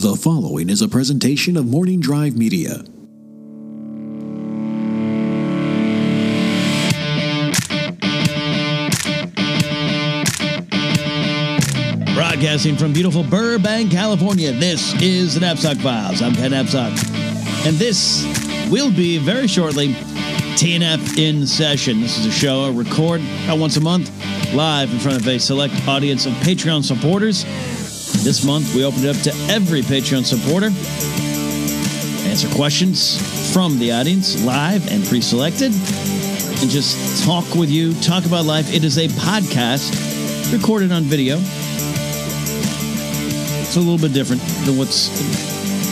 The following is a presentation of Morning Drive Media. Broadcasting from beautiful Burbank, California, this is the Napzok Files. I'm Ken Napzok. And this will be very shortly TNF in session. This is a show I record once a month live in front of a select audience of Patreon supporters. This month, we opened it up to every Patreon supporter. Answer questions from the audience live and pre selected. And just talk with you, talk about life. It is a podcast recorded on video. It's a little bit different than what's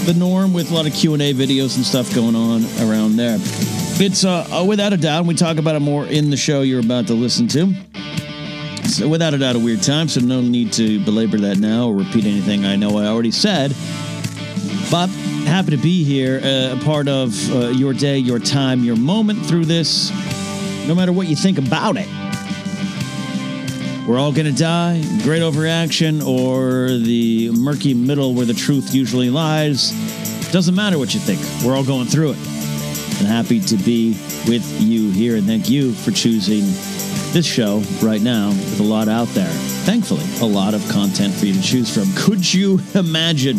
the norm with a lot of Q&A videos and stuff going on around there. It's uh, without a doubt, we talk about it more in the show you're about to listen to. So without a doubt, a weird time, so no need to belabor that now or repeat anything I know I already said. But happy to be here, uh, a part of uh, your day, your time, your moment through this, no matter what you think about it. We're all going to die, great overreaction, or the murky middle where the truth usually lies. Doesn't matter what you think, we're all going through it. And happy to be with you here, and thank you for choosing this show right now with a lot out there. Thankfully, a lot of content for you to choose from. Could you imagine?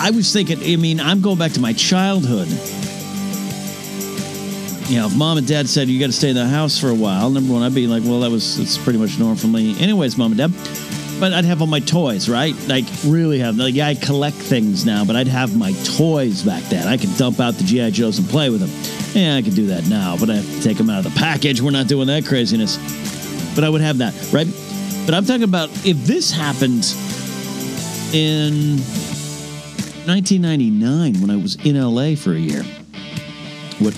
I was thinking, I mean, I'm going back to my childhood. You know, if mom and dad said you got to stay in the house for a while, number one, I'd be like, well, that was it's pretty much normal for me, anyways, mom and dad. But I'd have all my toys, right? Like really have like yeah, I collect things now, but I'd have my toys back then. I could dump out the GI Joes and play with them. Yeah, I could do that now, but I have to take them out of the package. We're not doing that craziness. But I would have that, right? But I'm talking about if this happened in 1999 when I was in LA for a year. What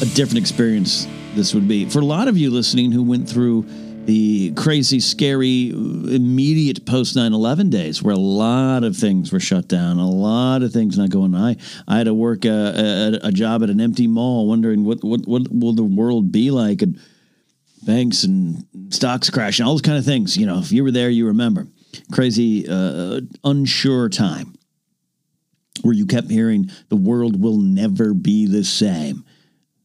a different experience this would be. For a lot of you listening who went through the crazy, scary, immediate post 9 11 days where a lot of things were shut down, a lot of things not going on. I, I had to work a, a, a job at an empty mall wondering what, what, what will the world be like and banks and stocks crashing, all those kind of things. You know, if you were there, you remember. Crazy, uh, unsure time where you kept hearing the world will never be the same.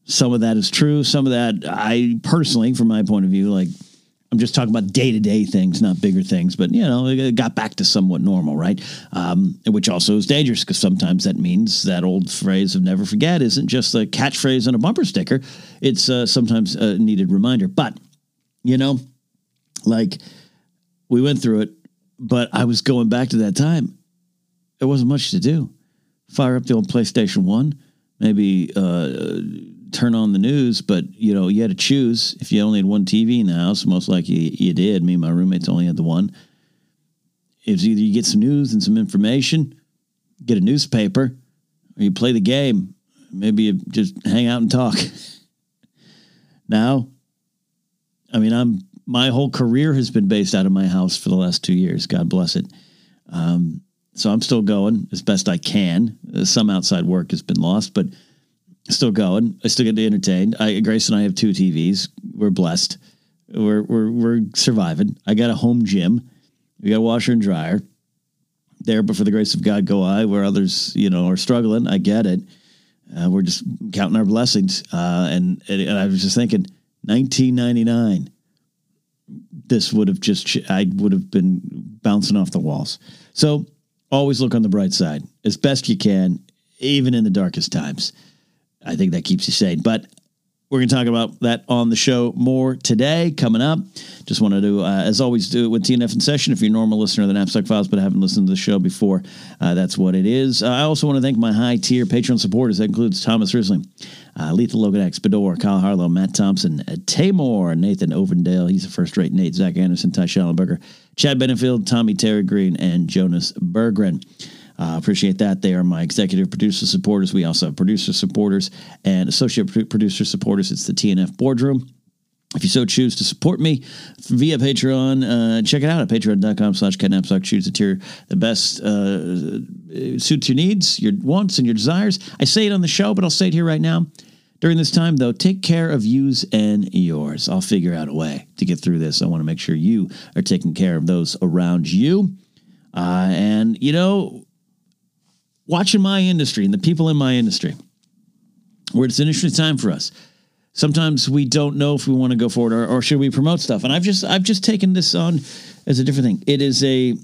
Some of that is true. Some of that, I personally, from my point of view, like I'm just talking about day to day things, not bigger things, but you know, it got back to somewhat normal, right? Um, which also is dangerous because sometimes that means that old phrase of never forget isn't just a catchphrase on a bumper sticker. It's uh, sometimes a needed reminder. But, you know, like we went through it, but I was going back to that time. There wasn't much to do. Fire up the old PlayStation 1, maybe uh, turn on the news, but you know, you had to choose. If you only had one TV in the house, most likely you did. Me and my roommates only had the one. It was either you get some news and some information, get a newspaper, or you play the game. Maybe you just hang out and talk. now, I mean, I'm my whole career has been based out of my house for the last two years. God bless it. Um, so I'm still going as best I can. Some outside work has been lost, but still going. I still get to entertain. I, Grace and I have two TVs. We're blessed. We're we're we're surviving. I got a home gym. We got a washer and dryer. There, but for the grace of God, go I. Where others, you know, are struggling, I get it. Uh, we're just counting our blessings. Uh, and, and I was just thinking, 1999. This would have just I would have been bouncing off the walls. So always look on the bright side as best you can, even in the darkest times. I think that keeps you sane. But we're going to talk about that on the show more today, coming up. Just wanted to, uh, as always, do it with TNF in session. If you're a normal listener of the Napzok Files but haven't listened to the show before, uh, that's what it is. Uh, I also want to thank my high tier Patreon supporters. That includes Thomas Risling, uh, Lethal Logan X, Bedore, Kyle Harlow, Matt Thompson, uh, Tamor, Nathan Ovendale. He's a first rate Nate, Zach Anderson, Ty Schallenberger, Chad Benefield, Tommy Terry Green, and Jonas Berggren. Uh, appreciate that. They are my executive producer supporters. We also have producer supporters and associate producer supporters. It's the TNF boardroom. If you so choose to support me via Patreon, uh, check it out at patreon.com slash kennapzok. Choose a tier the best uh, suits your needs, your wants, and your desires. I say it on the show, but I'll say it here right now. During this time, though, take care of yous and yours. I'll figure out a way to get through this. I want to make sure you are taking care of those around you. Uh, and, you know, watching my industry and the people in my industry, where it's an interesting time for us. Sometimes we don't know if we want to go forward or, or should we promote stuff. And I've just I've just taken this on as a different thing. It is a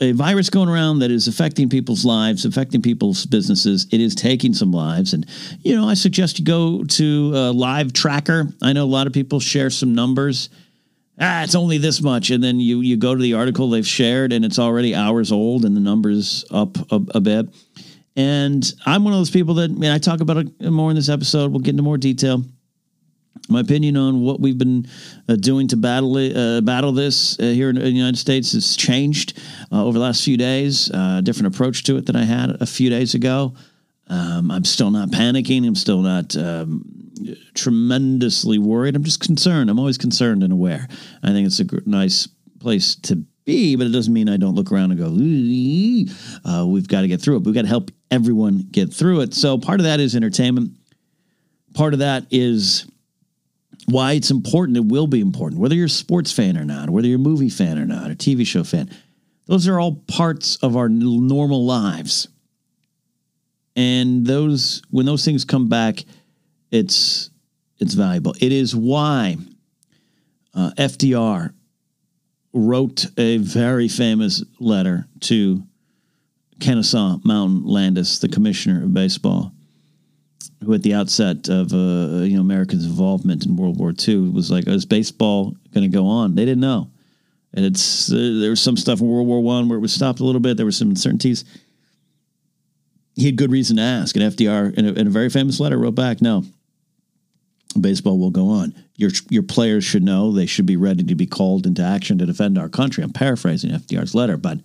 a virus going around that is affecting people's lives, affecting people's businesses. It is taking some lives. And, you know, I suggest you go to a live tracker. I know a lot of people share some numbers. Ah, it's only this much. And then you, you go to the article they've shared and it's already hours old and the number's up a, a bit. And I'm one of those people that, I mean, I talk about it more in this episode. We'll get into more detail my opinion on what we've been uh, doing to battle uh, battle this uh, here in, in, the United States has changed uh, over the last few days. Uh, different approach to it than I had a few days ago. Um, I'm still not panicking. I'm still not um, tremendously worried. I'm just concerned. I'm always concerned and aware. I think it's a gr- nice place to be, but it doesn't mean I don't look around and go, uh, we've got to get through it. We've got to help everyone get through it. So part of that is entertainment. Part of that is why it's important. It will be important, whether you're a sports fan or not, whether you're a movie fan or not, a TV show fan. Those are all parts of our normal lives. And those, when those things come back, it's it's valuable. It is why uh, FDR wrote a very famous letter to Kennesaw Mountain Landis, the commissioner of baseball, who at the outset of uh, you know Americans' involvement in World War II was like, "Is baseball going to go on?" They didn't know, and it's uh, there was some stuff in World War One where it was stopped a little bit. There were some uncertainties. He had good reason to ask, and FDR, in a, in a very famous letter, wrote back, "No, baseball will go on. Your your players should know they should be ready to be called into action to defend our country." I'm paraphrasing FDR's letter, but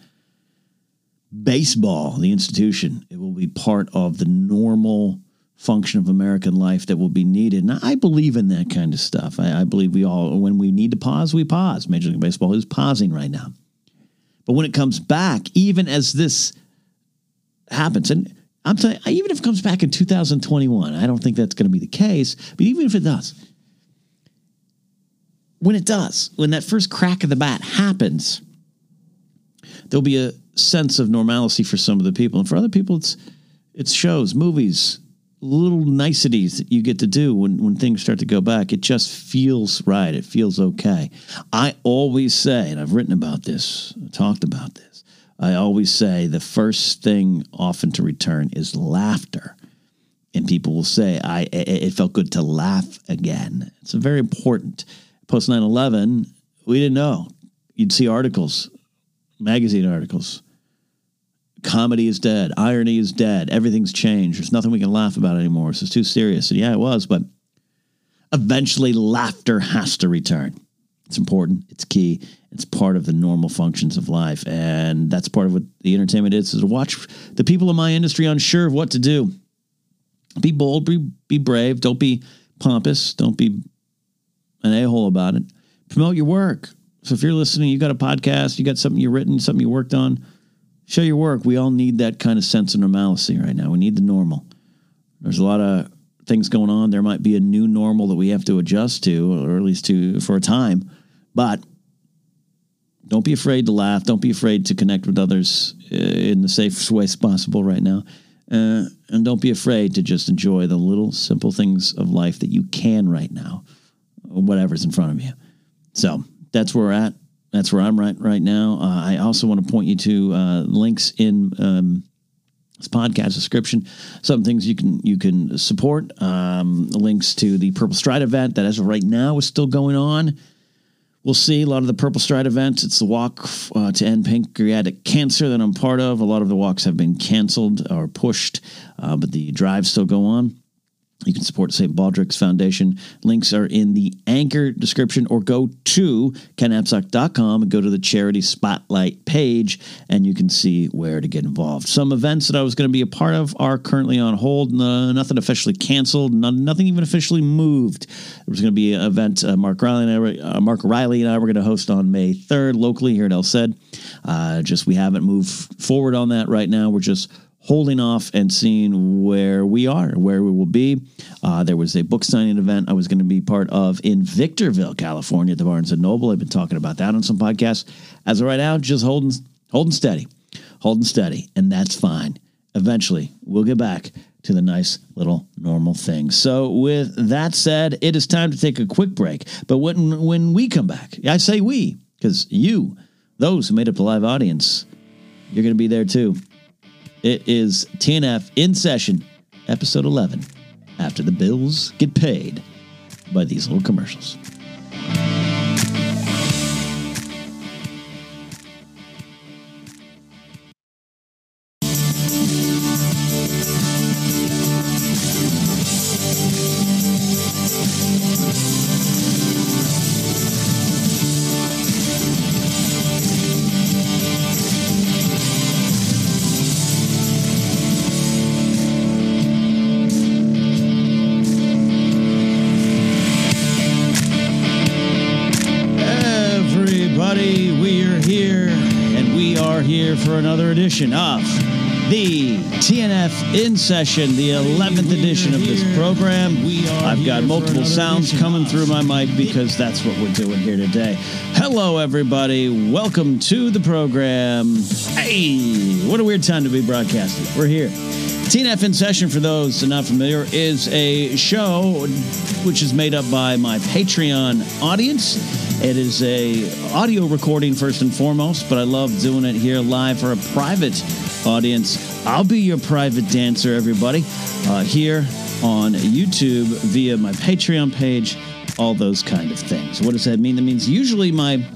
baseball, the institution, it will be part of the normal function of American life that will be needed. And I believe in that kind of stuff. I, I, believe we all, when we need to pause, we pause. Major League Baseball is pausing right now. But when it comes back, even as this happens, and I'm you, even if it comes back in 2021, I don't think that's going to be the case, but even if it does, when it does, when that first crack of the bat happens, there'll be a sense of normalcy for some of the people. And for other people, it's it's shows, movies, little niceties that you get to do when, when things start to go back. It just feels right. It feels okay. I always say, and I've written about this, talked about this, I always say the first thing often to return is laughter. And people will say, I it felt good to laugh again. It's very important. Post 9 11, we didn't know. You'd see articles, magazine articles comedy is dead, irony is dead, everything's changed. There's nothing we can laugh about anymore. This is too serious. And yeah, it was, but eventually laughter has to return. It's important. It's key. It's part of the normal functions of life. And that's part of what the entertainment is, is to watch the people in my industry unsure of what to do. Be bold, be, be brave. Don't be pompous. Don't be an a-hole about it. Promote your work. So if you're listening, you got a podcast, you got something you've written, something you worked on, show your work. We all need that kind of sense of normalcy right now. We need the normal. There's a lot of things going on. There might be a new normal that we have to adjust to, or at least to for a time. But don't be afraid to laugh. Don't be afraid to connect with others uh, in the safest way possible right now. Uh, and don't be afraid to just enjoy the little simple things of life that you can right now, whatever's in front of you. So that's where we're at. That's where I'm right right now. Uh, I also want to point you to uh, links in um, this podcast description. Some things you can you can support. Um, links to the Purple Stride event that, as of right now, is still going on. We'll see a lot of the Purple Stride events. It's the walk uh, to end pancreatic cancer that I'm part of. A lot of the walks have been canceled or pushed, uh, but the drives still go on. You can support St. Baldrick's Foundation. Links are in the anchor description or go to kennapzok.com and go to the charity spotlight page and you can see where to get involved. Some events that I was going to be a part of are currently on hold. nothing officially canceled, nothing even officially moved. There was going to be an event uh, Mark Riley and I, uh, Mark Riley and I were going to host on May 3rd locally here at El Cid. Uh, just we haven't moved forward on that right now. We're just holding off and seeing where we are, where we will be. Uh, there was a book signing event I was going to be part of in Victorville, California, at the Barnes and Noble. I've been talking about that on some podcasts. As of right now, just holding holding steady, holding steady, and that's fine. eventually we'll get back to the nice little normal thing. So with that said, it is time to take a quick break. But when when we come back, I say we because you, those who made up the live audience, you're going to be there too. It is TNF in session, episode 11. After the bills get paid by these little commercials. In Session, the 11th edition of this program. I've got multiple sounds coming through my mic because that's what we're doing here today. Hello, everybody. Welcome to the program. Hey, what a weird time to be broadcasting. We're here. TNF in Session, for those not familiar, is a show which is made up by my Patreon audience. It is a audio recording first and foremost, but I love doing it here live for a private audience. I'll be your private dancer, everybody, uh, here on YouTube via my Patreon page, all those kind of things. What does that mean? That means usually my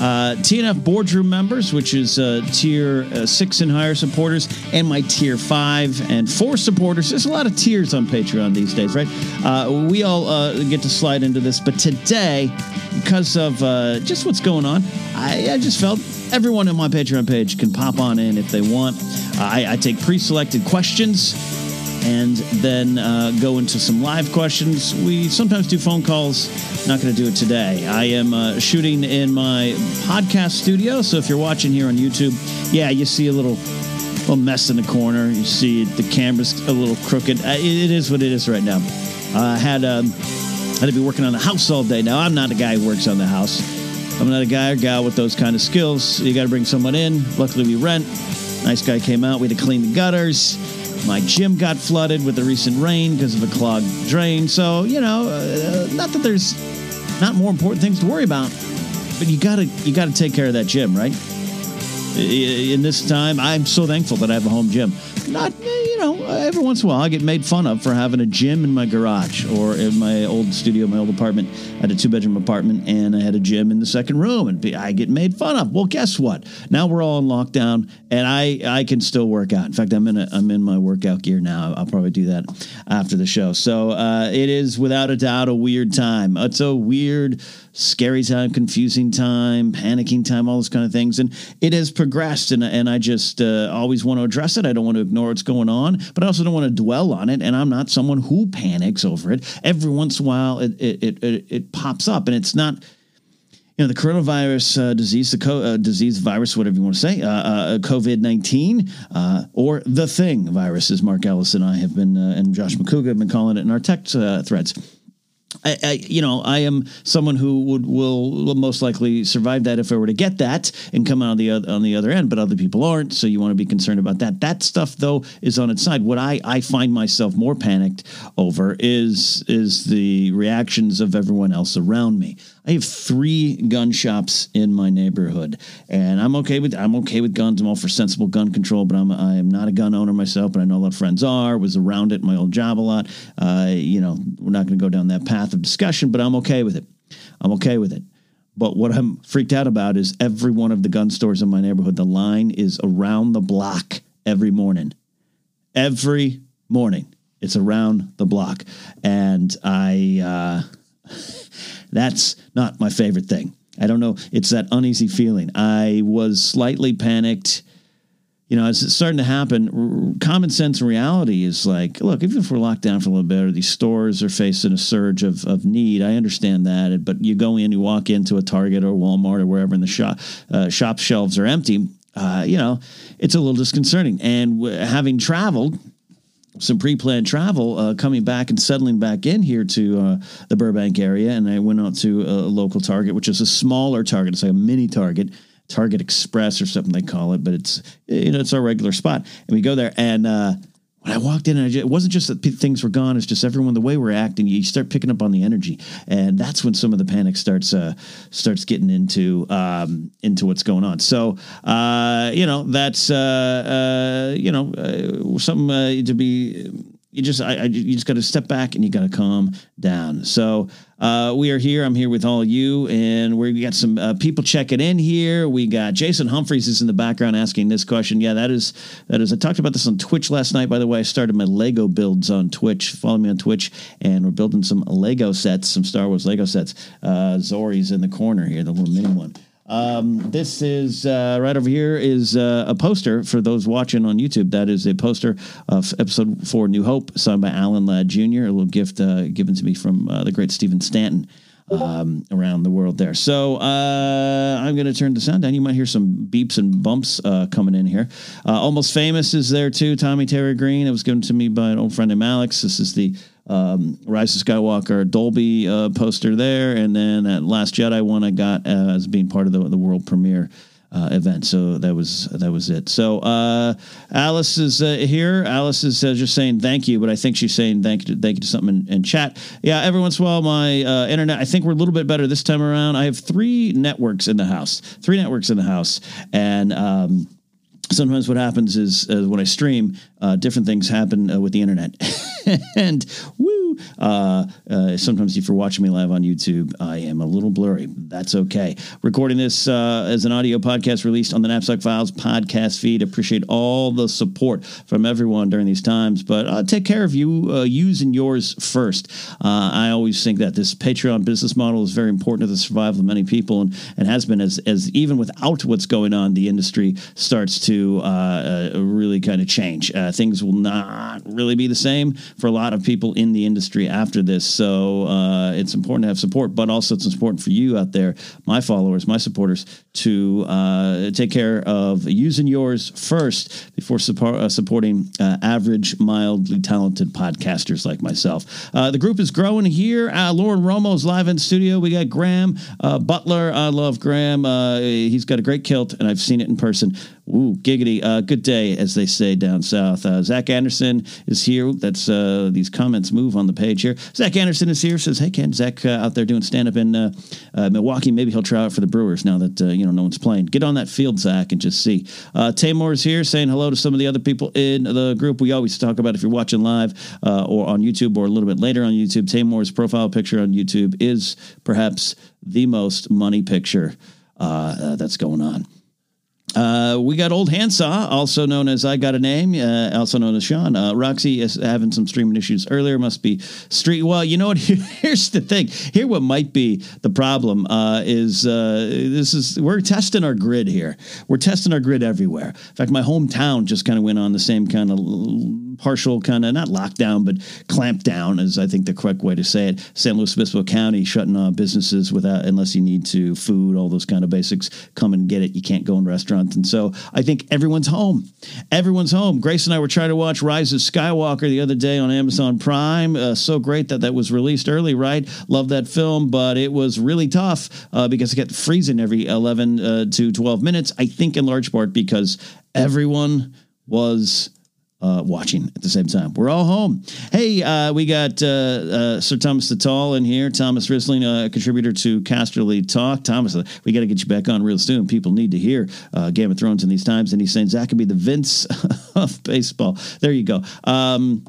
uh, TNF boardroom members, which is uh, tier uh, six and higher supporters, and my tier five and four supporters. There's a lot of tiers on Patreon these days, right? Uh, we all uh, get to slide into this, but today, because of uh, just what's going on, I, I just felt everyone on my Patreon page can pop on in if they want. I, I take pre-selected questions and then uh, go into some live questions. We sometimes do phone calls. Not going to do it today. I am uh, shooting in my podcast studio, so if you're watching here on YouTube, yeah, you see a little little mess in the corner. You see the camera's a little crooked. Uh, It, is what it is right now. I had um, had to be working on the house all day. Now I'm not a guy who works on the house. I'm not a guy or gal with those kind of skills. You got to bring someone in. Luckily, we rent. Nice guy came out. We had to clean the gutters. My gym got flooded with the recent rain because of a clogged drain. So, you know, uh, not that there's not more important things to worry about, but you gotta you gotta take care of that gym, right? In this time, I'm so thankful that I have a home gym. Not, know, every once in a while I get made fun of for having a gym in my garage or in my old studio, my old apartment. I had a two bedroom apartment and I had a gym in the second room, and I get made fun of. Well, guess what? Now we're all in lockdown, and I I can still work out. In fact, I'm in a, I'm in my workout gear now. I'll probably do that after the show. So uh, it is without a doubt a weird time. It's a weird, scary time, confusing time, panicking time, all those kind of things, and it has progressed. And and I just uh, always want to address it. I don't want to ignore what's going on, but I also don't want to dwell on it. And I'm not someone who panics over it. Every once in a while, it it it, it, pops up, and it's not you know the coronavirus uh, disease, the co- uh, disease virus, whatever you want to say, uh, uh, COVID nineteen, uh, or the thing virus, as Mark Ellis and I have been, uh, and Josh Macuga have been calling it in our text uh, threads. I, I, you know, I am someone who would will, most likely survive that if I were to get that and come out on the other, on the other end, but other people aren't. So you want to be concerned about that. That stuff though is on its side. What I, I find myself more panicked over is is the reactions of everyone else around me. I have three gun shops in my neighborhood, and I'm okay with I'm okay with guns. I'm all for sensible gun control, but I'm I am not a gun owner myself, but I know a lot of friends are. Was around it my old job a lot. Uh, you know, we're not going to go down that path of discussion, but I'm okay with it. I'm okay with it. But what I'm freaked out about is every one of the gun stores in my neighborhood. The line is around the block every morning. Every morning, it's around the block, and I. Uh, that's not my favorite thing. I don't know. It's that uneasy feeling. I was slightly panicked. You know, as it's starting to happen, r- common sense and reality is like, look, even if we're locked down for a little bit, or these stores are facing a surge of, of need, I understand that. But you go in, you walk into a Target or Walmart or wherever, and the shop uh, shop shelves are empty. Uh, you know, it's a little disconcerting. And w- having traveled, some pre-planned travel uh, coming back and settling back in here to uh, the Burbank area, and I went out to a local Target, which is a smaller Target. It's like a mini Target. Target Express or something they call it, but it's you know it's our regular spot, and we go there and. When I walked in, and I just, it wasn't just that things were gone; it's just everyone the way we're acting. You start picking up on the energy, and that's when some of the panic starts uh, starts getting into um, into what's going on. So, uh, you know, that's uh, uh, you know uh, something uh, to be. You just I, I you just got to step back and you got to calm down. So uh, we are here. I'm here with all you, and we got some uh, people checking in here. We got Jason Humphreys is in the background asking this question. Yeah, that is that is. I talked about this on Twitch last night. By the way, I started my Lego builds on Twitch. Follow me on Twitch, and we're building some Lego sets, some Star Wars Lego sets. Uh, Zori's in the corner here, the little mini one. Um, this is uh, right over here is uh, a poster for those watching on YouTube. That is a poster of episode four, New Hope, signed by Alan Ladd Jr. A little gift uh, given to me from uh, the great Stephen Stanton. Um, around the world there. So uh, I'm going to turn the sound down. You might hear some beeps and bumps uh, coming in here. Uh, Almost Famous is there too. Tommy Terry Green. It was given to me by an old friend named Alex. This is the um, Rise of Skywalker Dolby uh, poster there, and then that Last Jedi one I got as being part of the, the world premiere. Uh, event, so that was that was it. So uh, Alice is uh, here. Alice is uh, just saying thank you, but I think she's saying thank you, to, thank you to something in, in chat. Yeah, every once in a while, my uh, internet. I think we're a little bit better this time around. I have three networks in the house, three networks in the house, and. Um, sometimes what happens is uh, when I stream, uh, different things happen uh, with the internet. and woo, uh, uh, sometimes if you're watching me live on YouTube, I am a little blurry. That's okay. Recording this uh, as an audio podcast released on the Napzok Files podcast feed. Appreciate all the support from everyone during these times, but uh, take care of you uh, using yours first. Uh, I always think that this Patreon business model is very important to the survival of many people and, and has been as, as even without what's going on, the industry starts to uh, really kind of change. Things will not really be the same for a lot of people in the industry after this. So uh, it's important to have support, but also it's important for you out there, my followers, my supporters, to uh, take care of using yours first before support, uh, supporting uh, average, mildly talented podcasters like myself. Uh, the group is growing here. Lauren Romo is live in studio. We got Graham uh, Butler. I love Graham. He's got a great kilt, and I've seen it in person. Ooh, giggity. Uh, good day, as they say down south. Uh, Zach Anderson is here. That's uh, these comments move on the page here. Zach Anderson is here. Says, "Hey Ken, Zach uh, out there doing stand up in uh, uh, Milwaukee. Maybe he'll try out for the Brewers now that you know no one's playing. Get on that field, Zach, and just see." Uh, Tamor is here, saying hello to some of the other people in the group. We always talk about if you're watching live or on YouTube or a little bit later on YouTube. Tamor's profile picture on YouTube is perhaps the most money picture that's going on. Uh, we got old handsaw, also known as I got a name, uh, also known as Sean. Uh, Roxy is having some streaming issues earlier. Must be street. Well, you know what? Here's the thing. Here, what might be the problem uh, is uh, this is we're testing our grid here. We're testing our grid everywhere. In fact, my hometown just kind of went on the same kind of partial kind of not lockdown, but clamp down is I think the correct way to say it. San Luis Obispo County shutting off businesses without unless you need to food, all those kind of basics. Come and get it. You can't go in restaurants, and so I think everyone's home. Everyone's home. Grace and I were trying to watch Rise of Skywalker the other day on Amazon Prime. Uh, so great that that was released early, right? Love that film, but it was really tough uh, because it kept freezing every 11 uh, to 12 minutes. I think in large part because everyone was uh, watching at the same time. We're all home. Hey, uh, we got uh, uh, Sir Thomas the Tall in here. Thomas Risling, a contributor to Casterly Talk. Thomas, uh, we got to get you back on real soon. People need to hear uh, Game of Thrones in these times. And he's saying Zach could be the Vince of baseball. There you go. Um,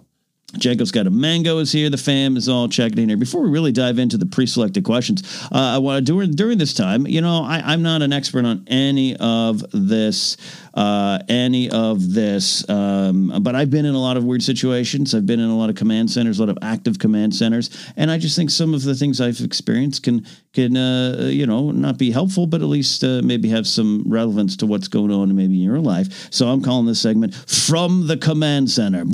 Jacob's got a mango is here. The fam is all checking in here. Before we really dive into the pre-selected questions, uh, I want to during during this time. You know, I, I'm not an expert on any of this, uh, any of this, um, but I've been in a lot of weird situations. I've been in a lot of command centers, a lot of active command centers, and I just think some of the things I've experienced can can uh, you know not be helpful, but at least uh, maybe have some relevance to what's going on maybe in your life. So I'm calling this segment from the command center.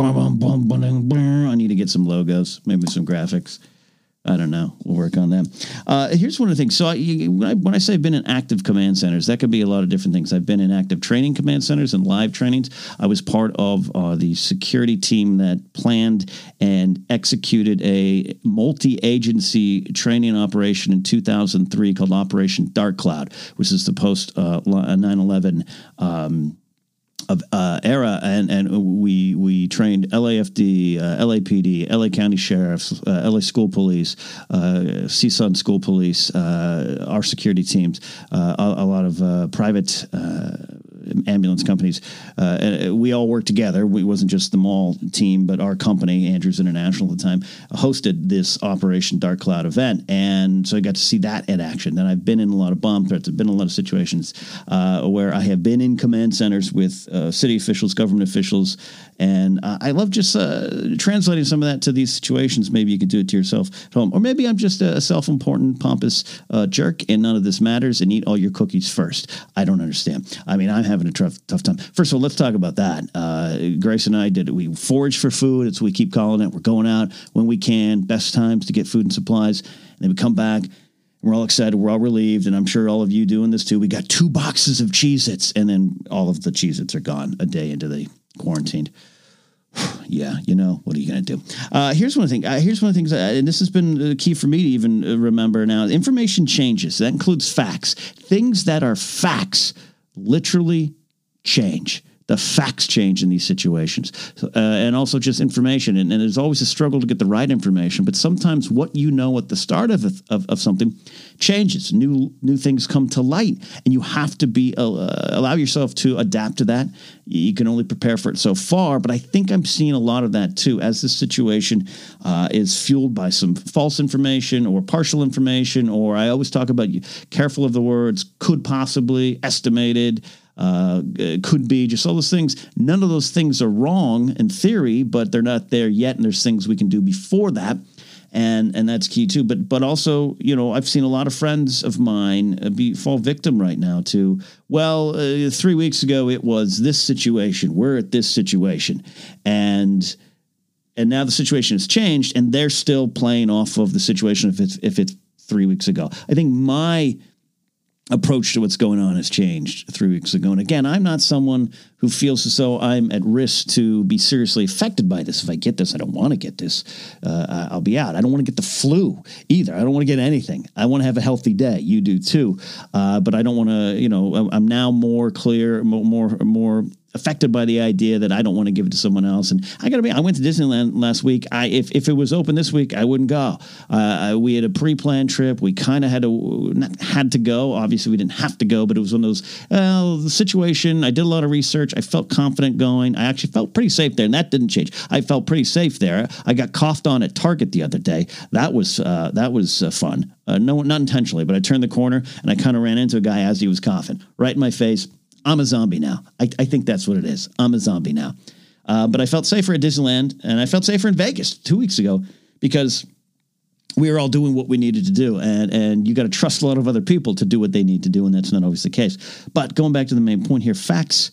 I need to get some logos, maybe some graphics. I don't know. We'll work on that. Uh, here's one of the things. So I, when, I, when I say I've been in active command centers, that could be a lot of different things. I've been in active training command centers and live trainings. I was part of uh, the security team that planned and executed a multi-agency training operation in 2003 called Operation Dark Cloud, which is the post 9/11. Uh, um, of uh, era, and and we we trained LAFD, uh, LAPD, LA County Sheriffs, uh, LA School Police, uh, CSUN School Police, uh, our security teams, uh, a, a, lot of private ambulance companies. Uh, we all worked together. We wasn't just the mall team, but our company, Andrews International at the time, hosted this Operation Dark Cloud event, and so I got to see that in action. And I've been in a lot of bomb threats. I've been in a lot of situations uh, where I have been in command centers with uh, city officials, government officials, and uh, I love just uh, translating some of that to these situations. Maybe you can do it to yourself at home, or maybe I'm just a self-important, pompous uh, jerk, and none of this matters, and eat all your cookies first. I don't understand. I mean, I'm having a tough, tough time. First of all, let's talk about that. Uh, Grace and I did. We forage for food. It's we keep calling it. We're going out when we can. Best times to get food and supplies. And then we come back. We're all excited. We're all relieved. And I'm sure all of you doing this too. We got two boxes of Cheez Its, and then all of the Cheez Its are gone a day into the quarantined. yeah, you know, what are you going to do? Uh, here's one thing. Uh, here's one of the things, uh, and this has been the key for me to even uh, remember now. Information changes. That includes facts. Things that are facts literally change the facts change in these situations. Uh, and also just information. And, and, there's always a struggle to get the right information but sometimes what you know at the start of, of, of something changes. New new things come to light and you have to be uh, allow yourself to adapt to that. You can only prepare for it so far but i think i'm seeing a lot of that too as this situation uh, is fueled by some false information or partial information or i always talk about careful of the words could possibly estimated uh, could be, just all those things. None of those things are wrong in theory, but they're not there yet, and there's things we can do before that. And, and that's key too. But but also, you know, I've seen a lot of friends of mine uh, be fall victim right now to well, uh, three weeks ago it was this situation. We're at this situation, and and now the situation has changed, and they're still playing off of the situation if it's if it's three weeks ago. I think my approach to what's going on has changed three weeks ago. And again, I'm not someone who feels as though I'm at risk to be seriously affected by this. If I get this, I don't want to get this. Uh, I'll be out. I don't want to get the flu either. I don't want to get anything. I want to have a healthy day. You do too. Uh, but I don't want to, you know, I'm now more clear, more, more affected by the idea that I don't want to give it to someone else. And I got to be, I went to Disneyland last week. I if, if it was open this week, I wouldn't go. Uh, we had a pre-planned trip. We kind of had to not had to go. Obviously, we didn't have to go, but it was one of those well, the situation. I did a lot of research. I felt confident going. I actually felt pretty safe there, and that didn't change. I felt pretty safe there. I got coughed on at Target the other day. That was uh, that was uh, fun. Uh, no, not intentionally, but I turned the corner and I kind of ran into a guy as he was coughing right in my face I'm a zombie now. I, I think that's what it is. I'm a zombie now. Uh, but I felt safer at Disneyland and I felt safer in Vegas two weeks ago because we were all doing what we needed to do. And, and you got to trust a lot of other people to do what they need to do. And that's not always the case. But going back to the main point here facts,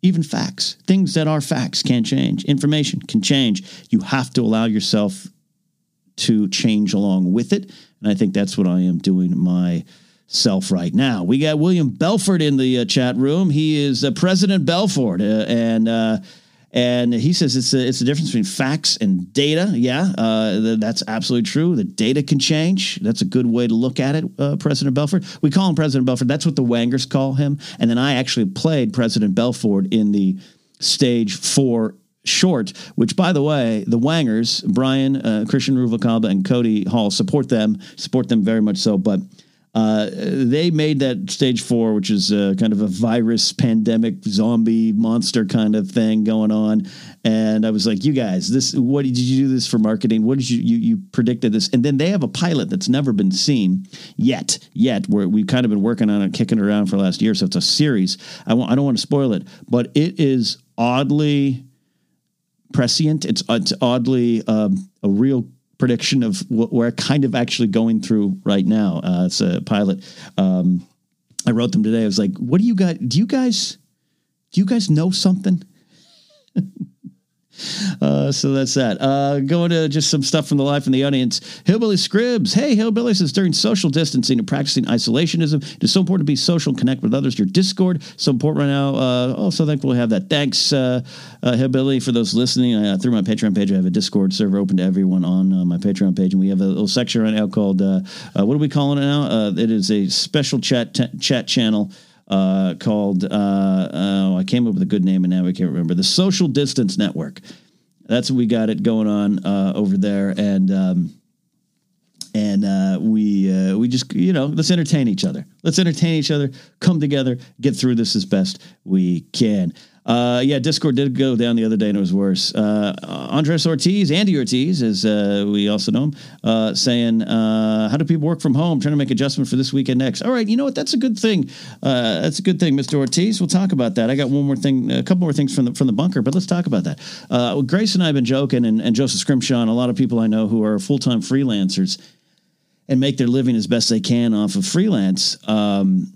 even facts, things that are facts can change. Information can change. You have to allow yourself to change along with it. And I think that's what I am doing my self right now. We got William Belford in the uh, chat room. He is uh, President Belford, uh, and uh, and he says it's a, it's the difference between facts and data. Yeah, uh, that's absolutely true. The data can change. That's a good way to look at it, uh, President Belford. We call him President Belford. That's what the Wangers call him. And then I actually played President Belford in the stage four short, which by the way, the Wangers, Brian, Christian Ruvalcaba, and Cody Hall support them, support them very much so. But uh, they made that stage four, which is uh, kind of a virus, pandemic, zombie, monster kind of thing going on. And I was like, "You guys, this what did you do this for marketing? What did you you, you predicted this?" And then they have a pilot that's never been seen yet. Yet, where we've kind of been working on it, kicking around for the last year. So it's a series. I don't want to spoil it, but it is oddly prescient. It's it's oddly um, a real prediction of what we're kind of actually going through right now. Uh, it's a pilot. Um, I wrote them today. I was like, "What do you guys? Do you guys? Do you guys know something?" Uh, so that's that. Uh, going to just some stuff from the life in the audience. Hillbilly Scribs. Hey, Hillbilly says during social distancing and practicing isolationism, it is so important to be social and connect with others. Your Discord, so important right now. Uh, oh, so thankful to have that. Thanks, uh, uh, Hillbilly, for those listening. Uh, through my Patreon page, I have a Discord server open to everyone on uh, my Patreon page, and we have a little section right now called what are we calling it now? It is a special chat t- chat channel uh, called uh, oh, I came up with a good name and now I can't remember the Social Distance Network. That's what we got it going on uh, over there, and um, and uh, we uh, we just you know let's entertain each other. Let's entertain each other. Come together, get through this as best we can. Uh, yeah, Discord did go down the other day and it was worse. Uh, Andres Ortiz, Andy Ortiz, as uh, we also know him, uh, saying, uh, "How do people work from home? Trying to make adjustment for this weekend next." All right, you know what? That's a good thing. Uh, that's a good thing, Mr. Ortiz. We'll talk about that. I got one more thing, a couple more things from the from the bunker, but let's talk about that. Well, Grace and I have been joking, and, and Joseph Scrimshaw, and a lot of people I know who are full time freelancers and make their living as best they can off of freelance. Um,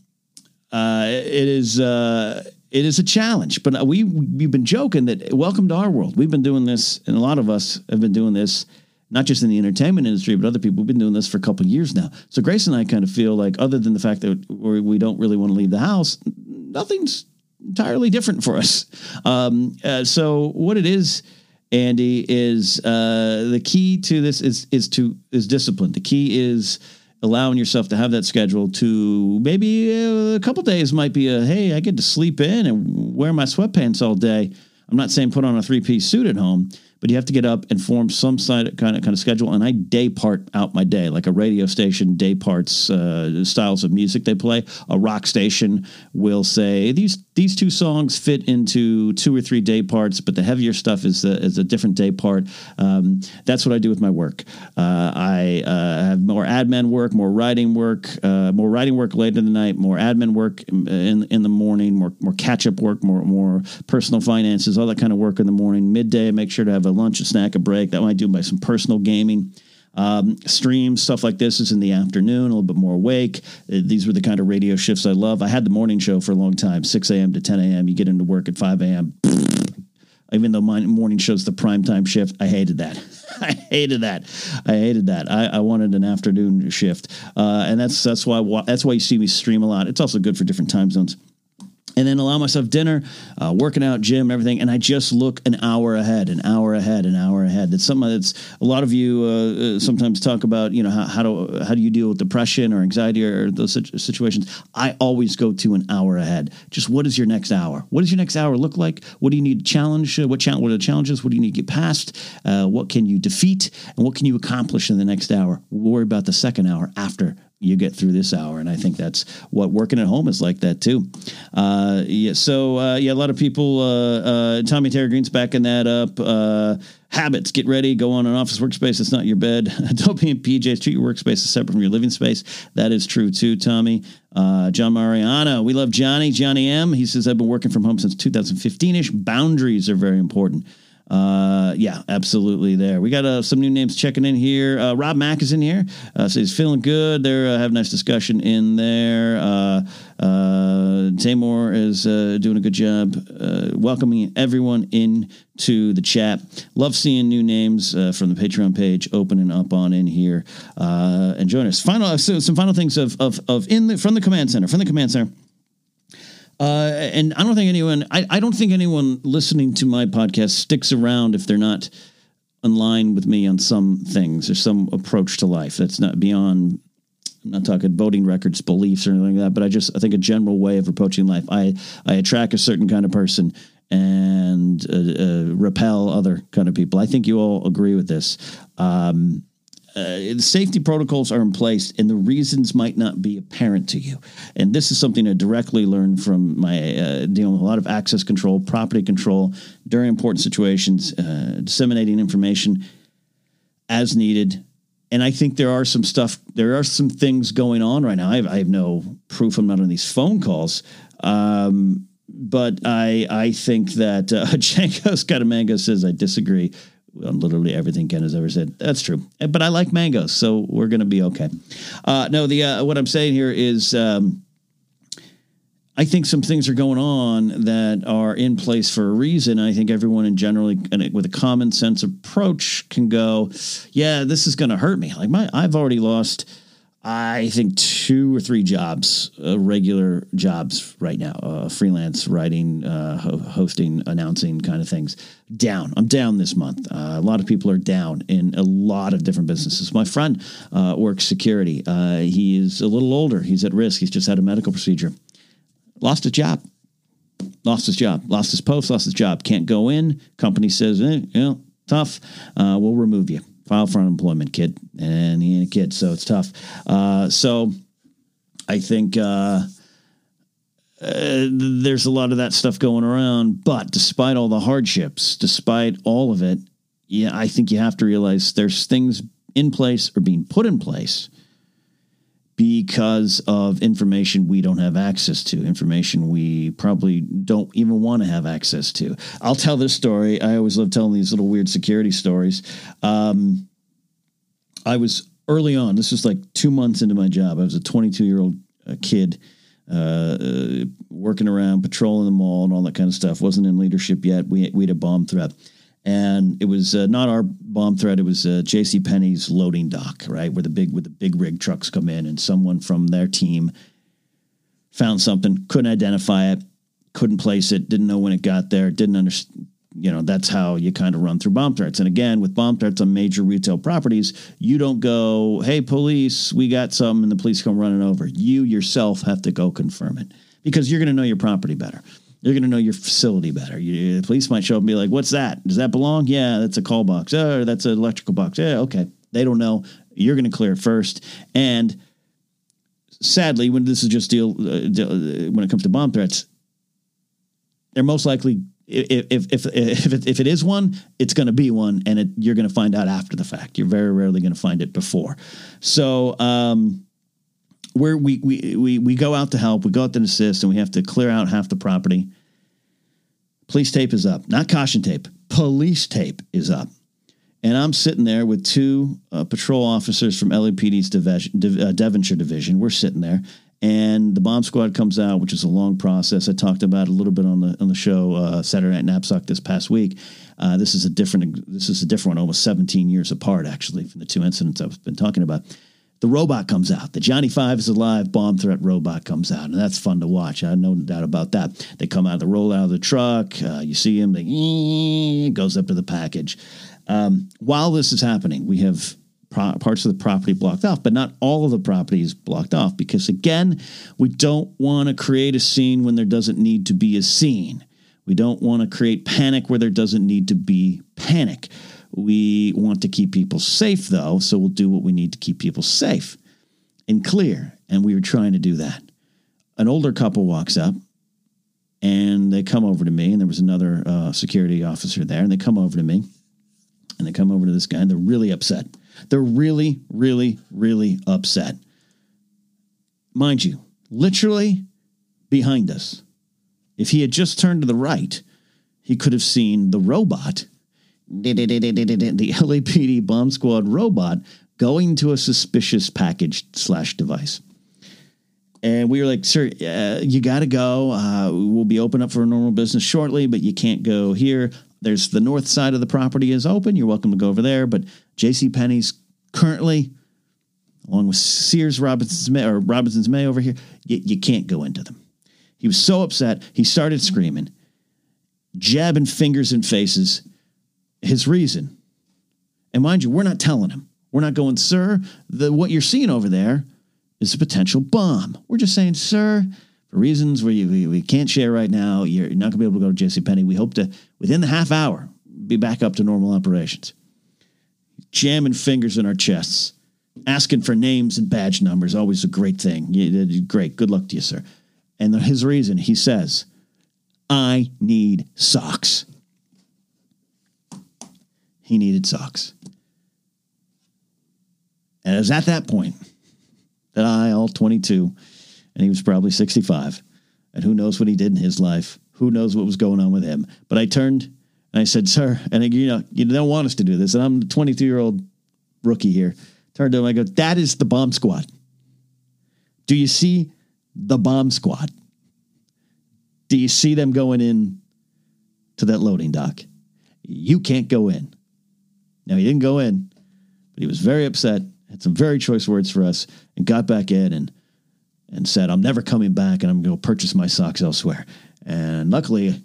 uh, it is uh, it is a challenge, but we we've been joking that welcome to our world. We've been doing this, and a lot of us have been doing this, not just in the entertainment industry, but other people. We've been doing this for a couple years now. So Grace and I kind of feel like, other than the fact that we we don't really want to leave the house, nothing's entirely different for us. Um, uh, so what it is. Andy is uh, the key to this is is to is discipline. The key is allowing yourself to have that schedule to maybe a couple days might be a hey I get to sleep in and wear my sweatpants all day. I'm not saying put on a three piece suit at home, but you have to get up and form some kind of kind of schedule. And I day part out my day, like a radio station day parts uh, styles of music they play. A rock station will say these these two songs fit into two or three day parts, but the heavier stuff is a, is a different day part. Um, that's what I do with my work. Uh, I uh, have more admin work, more writing work, uh, more writing work late in the night, more admin work in in the morning, more more catch up work, more more personal finances, all that kind of work in the morning. Midday, I make sure to have a lunch, a snack, a break. That might do by some personal gaming. Um, streams, stuff like this is in the afternoon, a little bit more awake. Uh, these were the kind of radio shifts I love. I had the morning show for a long time, 6 a.m. to 10 a.m. You get into work at 5 a.m. Even though my morning show's the prime time shift, I hated that. I hated that. I hated that. I, I wanted an afternoon shift, uh, and that's that's why that's why you see me stream a lot. It's also good for different time zones and then allow myself dinner, uh, working out, gym, everything, and I just look an hour ahead, an hour ahead, an hour ahead. That's something that's a lot of you uh, sometimes talk about. You know how, how do how do you deal with depression or anxiety or those situations? I always go to an hour ahead. Just what is your next hour? What does your next hour look like? What do you need to challenge? Uh, what? What are the challenges? What do you need to get past? Uh, what can you defeat? And what can you accomplish in the next hour? Worry about the second hour after you get through this hour. And I think that's what working at home is like that too. Uh, yeah. So, uh, yeah, a lot of people, uh, uh Tommy Terry Green's backing that up. Uh, habits, get ready, go on an office workspace. It's not your bed. Don't be in PJs. Treat your workspace as separate from your living space. That is true too, Tommy. Uh, John Mariano, we love Johnny. Johnny M. He says, I've been working from home since 2015 ish. Boundaries are very important. Uh, yeah, absolutely. There, we got uh, some new names checking in here. Uh, Rob Mack is in here. Uh, so he's feeling good. There, uh, have a nice discussion in there. Uh, uh, Tamor is uh, doing a good job uh, welcoming everyone in to the chat. Love seeing new names uh, from the Patreon page opening up on in here uh, and join us. Final, so some final things of of of in the from the command center from the command center. Uh, and I don't think anyone, I, I don't think anyone listening to my podcast sticks around if they're not in line with me on some things or some approach to life that's not beyond. I'm not talking voting records, beliefs, or anything like that, but I just I think a general way of approaching life. I I attract a certain kind of person and uh, uh, repel other kind of people. I think you all agree with this. Um, uh, the safety protocols are in place and the reasons might not be apparent to you. And this is something I directly learned from my uh, dealing with a lot of access control, property control during important situations, uh, disseminating information as needed. And I think there are some stuff, there are some things going on right now. I have, I have no proof I'm not on these phone calls. Um, but I I think that uh, Janko Scatamango says I disagree literally everything Ken has ever said. That's true, but I like mangoes, so we're going to be okay. Uh, no, the uh, what I'm saying here is. Um, I think some things are going on that are in place for a reason. I think everyone in generally with a common sense approach can go, yeah, this is going to hurt me. Like my, I've already lost, I think two or three jobs, uh, regular jobs right now, uh, freelance writing, uh, ho- hosting, announcing kind of things. Down. I'm down this month. Uh, a lot of people are down in a lot of different businesses. My friend uh, works security. Uh, he is a little older. He's at risk. He's just had a medical procedure lost his job. Lost his job, lost his post, lost his job. Can't go in. Company says, eh, you know, tough. We'll remove you. File for unemployment, kid. And he ain't a kid, so it's tough. Uh, so I think uh, uh, there's a lot of that stuff going around. But despite all the hardships, despite all of it, yeah, I think you have to realize there's things in place or being put in place because of information we don't have access to, information we probably don't even want to have access to. I'll tell this story. I always love telling these little weird security stories. Um, I was early on, this was like two months into my job. I was a 22 year old uh, kid. Uh, working around, patrolling the mall, and all that kind of stuff. wasn't in leadership yet. We we had a bomb threat, and it was uh, not our bomb threat. It was uh, J.C. Penney's loading dock, right, where the big where the big rig trucks come in, and someone from their team found something, couldn't identify it, couldn't place it, didn't know when it got there, didn't understand. You know, that's how you kind of run through bomb threats. And again, with bomb threats on major retail properties, you don't go, "Hey, police, we got some," and the police come running over. You yourself have to go confirm it because you're going to know your property better. You're going to know your facility better. You, the police might show up and be like, "What's that? Does that belong? Yeah, that's a call box. Oh, that's an electrical box. Yeah, okay." They don't know. You're going to clear it first. And sadly, when this is just deal, uh, deal uh, when it comes to bomb threats, they're most likely if if if if it, if it is one, it's going to be one, and it, you're going to find out after the fact. You're very rarely going to find it before. So. Um, where we, we we we go out to help, we go out to assist, and we have to clear out half the property. Police tape is up, not caution tape. Police tape is up, and I'm sitting there with two uh, patrol officers from LAPD's uh, Devonshire division. We're sitting there, and the bomb squad comes out, which is a long process. I talked about a little bit on the on the show uh, Saturday Night Napzok this past week. Uh, this is a different this is a different one, almost 17 years apart actually from the two incidents I've been talking about the robot comes out. The Johnny Five is alive bomb threat robot comes out, and that's fun to watch. I have no doubt about that. They come out, they roll out of the truck. Uh, you see him, they goes up to the package. Um, while this is happening, we have pro- parts of the property blocked off, but not all of the property is blocked off because, again, we don't want to create a scene when there doesn't need to be a scene. We don't want to create panic where there doesn't need to be panic. We want to keep people safe, though, so we'll do what we need to keep people safe and clear. And we were trying to do that. An older couple walks up and they come over to me, and there was another uh, security officer there, and they come over to me and they come over to this guy, and they're really upset. They're really, really, really upset. Mind you, literally behind us. If he had just turned to the right, he could have seen the robot the LAPD bomb squad robot going to a suspicious package slash device. And we were like, sir, uh, you got to go. Uh, we'll be open up for a normal business shortly, but you can't go here. There's the north side of the property is open. You're welcome to go over there. But J.C. Penney's currently, along with Sears Robinson's May or Robinson's May over here, you, you can't go into them. He was so upset, he started screaming, jabbing fingers in faces his reason. And mind you, we're not telling him. We're not going, sir, the what you're seeing over there is a potential bomb. We're just saying, sir, for reasons we, we, we can't share right now, you're not going to be able to go to J.C. Penney. We hope to, within the half hour, be back up to normal operations. Jamming fingers in our chests, asking for names and badge numbers, always a great thing. Great. Good luck to you, sir. And his reason, he says, I need socks. He needed socks. And it was at that point that I, all 22, and he was probably 65, and who knows what he did in his life, who knows what was going on with him. But I turned and I said, Sir, and I, you know, you don't want us to do this. And I'm the 22 year old rookie here. Turned to him, I go, That is the bomb squad. Do you see the bomb squad? Do you see them going in to that loading dock? You can't go in. Now, he didn't go in, but he was very upset, had some very choice words for us, and got back in and and said, I'm never coming back and I'm going to purchase my socks elsewhere. And luckily,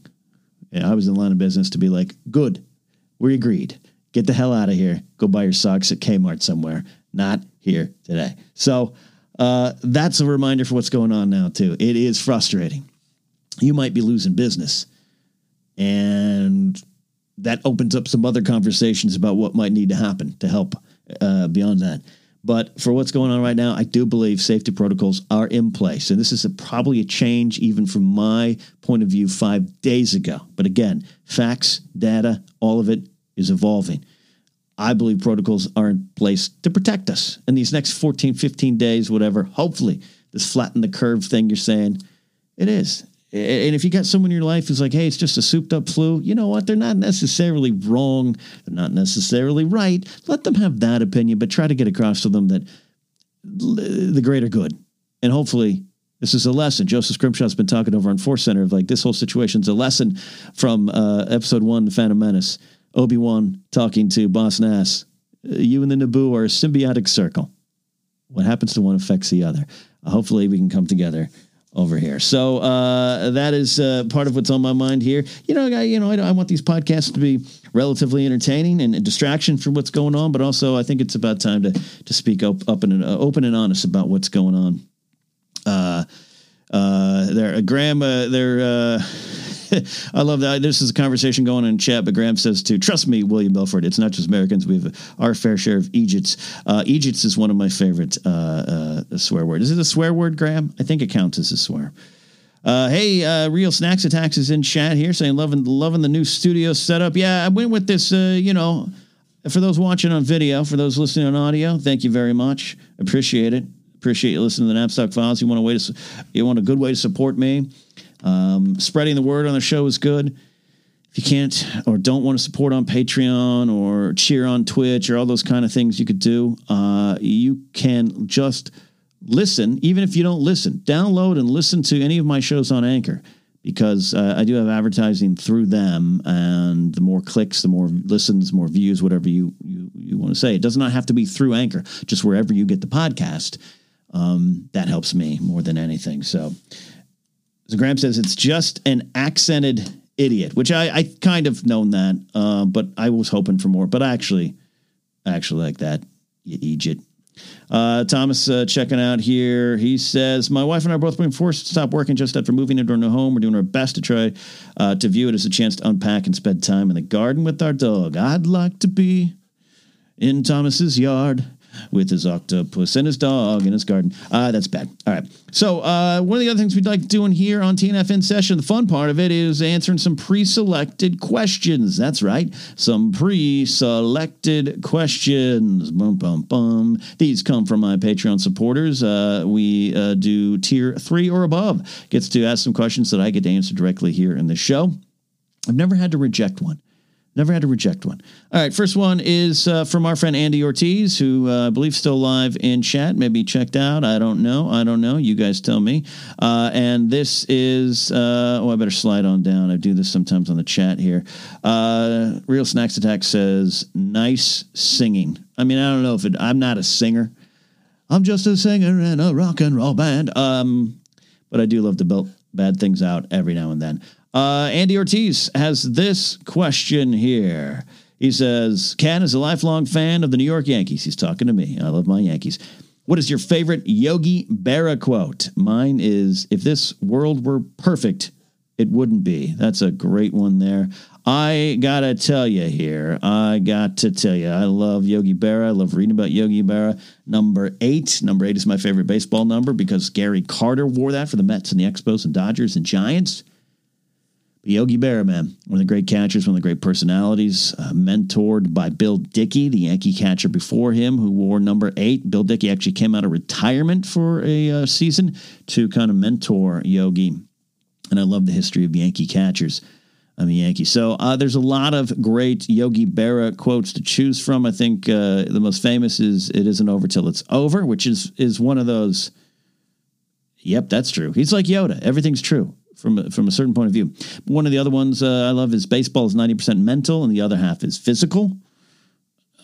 I was in the line of business to be like, good, we agreed. Get the hell out of here. Go buy your socks at Kmart somewhere. Not here today. So uh, that's a reminder for what's going on now, too. It is frustrating. You might be losing business. And that opens up some other conversations about what might need to happen to help uh, beyond that. But for what's going on right now, I do believe safety protocols are in place. And this is a, probably a change even from my point of view five days ago. But again, facts, data, all of it is evolving. I believe protocols are in place to protect us in these next 14, 15 days, whatever. Hopefully, this flatten the curve thing you're saying, it is. And if you got someone in your life who's like, hey, it's just a souped up flu, you know what? They're not necessarily wrong. They're not necessarily right. Let them have that opinion, but try to get across to them that the greater good. And hopefully, this is a lesson. Joseph Scrimshaw's been talking over on Force Center of like this whole situation's a lesson from uh, episode one, The Phantom Menace. Obi Wan talking to Boss Nass. Uh, you and the Naboo are a symbiotic circle. What happens to one affects the other. Hopefully, we can come together over here. So uh, that is uh, part of what's on my mind here. You know, I, you know, I, I want these podcasts to be relatively entertaining and a distraction from what's going on, but also I think it's about time to to speak up, up and uh, open and honest about what's going on. Uh, uh, there, Graham, uh, there. Uh, I love that. This is a conversation going on in chat, but Graham says to trust me, William Belford. It's not just Americans. We have our fair share of Egypts. Uh, Egypts is one of my favorite uh, uh, swear words. Is it a swear word, Graham? I think it counts as a swear. Uh, hey, uh, real snacks attacks is in chat here saying loving loving the new studio setup. Yeah, I went with this. Uh, you know, for those watching on video, for those listening on audio, thank you very much. Appreciate it. Appreciate you listening to the Napzok Files. You want a way to you want a good way to support me. Um, spreading the word on the show is good. If you can't or don't want to support on Patreon or cheer on Twitch or all those kind of things you could do, uh, you can just listen, even if you don't listen, download and listen to any of my shows on Anchor because uh, I do have advertising through them, and the more clicks, the more listens, more views, whatever you you, you want to say. It does not have to be through Anchor, just wherever you get the podcast. Um, that helps me more than anything. So so Graham says it's just an accented idiot, which I, I kind of known that, uh, but I was hoping for more. But I actually, actually like that, you Egypt. Uh, Thomas uh, checking out here. He says, My wife and I are both being forced to stop working just after moving into our new home. We're doing our best to try uh, to view it as a chance to unpack and spend time in the garden with our dog. I'd like to be in Thomas's yard with his octopus and his dog in his garden. Uh, that's bad. All right. So, uh, one of the other things we'd like doing here on TNF session, the fun part of it is answering some pre selected questions. That's right. Some pre selected questions. Bum, bum, bum. These come from my Patreon supporters. Uh, we uh, do tier three or above, gets to ask some questions that I get to answer directly here in the show. I've never had to reject one. Never had to reject one. All right, first one is uh, from our friend Andy Ortiz, who uh, I believe still live in chat. Maybe checked out. I don't know. I don't know. You guys tell me. Uh, and this is uh, oh, I better slide on down. I do this sometimes on the chat here. Uh, Real Snacks Attack says nice singing. I mean, I don't know if it. I'm not a singer. I'm just a singer in a rock and roll band. Um, but I do love to belt bad things out every now and then. Uh, Andy Ortiz has this question here. He says, Ken is a lifelong fan of the New York Yankees. He's talking to me. I love my Yankees. What is your favorite Yogi Berra quote? Mine is, if this world were perfect, it wouldn't be. That's a great one there. I gotta tell you here, I got to tell you, I love Yogi Berra. I love reading about Yogi Berra. Number eight, number eight is my favorite baseball number because Gary Carter wore that for the Mets and the Expos and Dodgers and Giants. Yogi Berra, man, one of the great catchers, one of the great personalities, uh, mentored by Bill Dickey, the Yankee catcher before him, who wore number eight. Bill Dickey actually came out of retirement for a uh, season to kind of mentor Yogi. And I love the history of Yankee catchers. I'm a Yankee. So uh, there's a lot of great Yogi Berra quotes to choose from. I think uh, the most famous is "It isn't over till it's over," which is is one of those. Yep, that's true. He's like Yoda. Everything's true from a, from a certain point of view. One of the other ones uh, I love is baseball is ninety percent mental, and the other half is physical.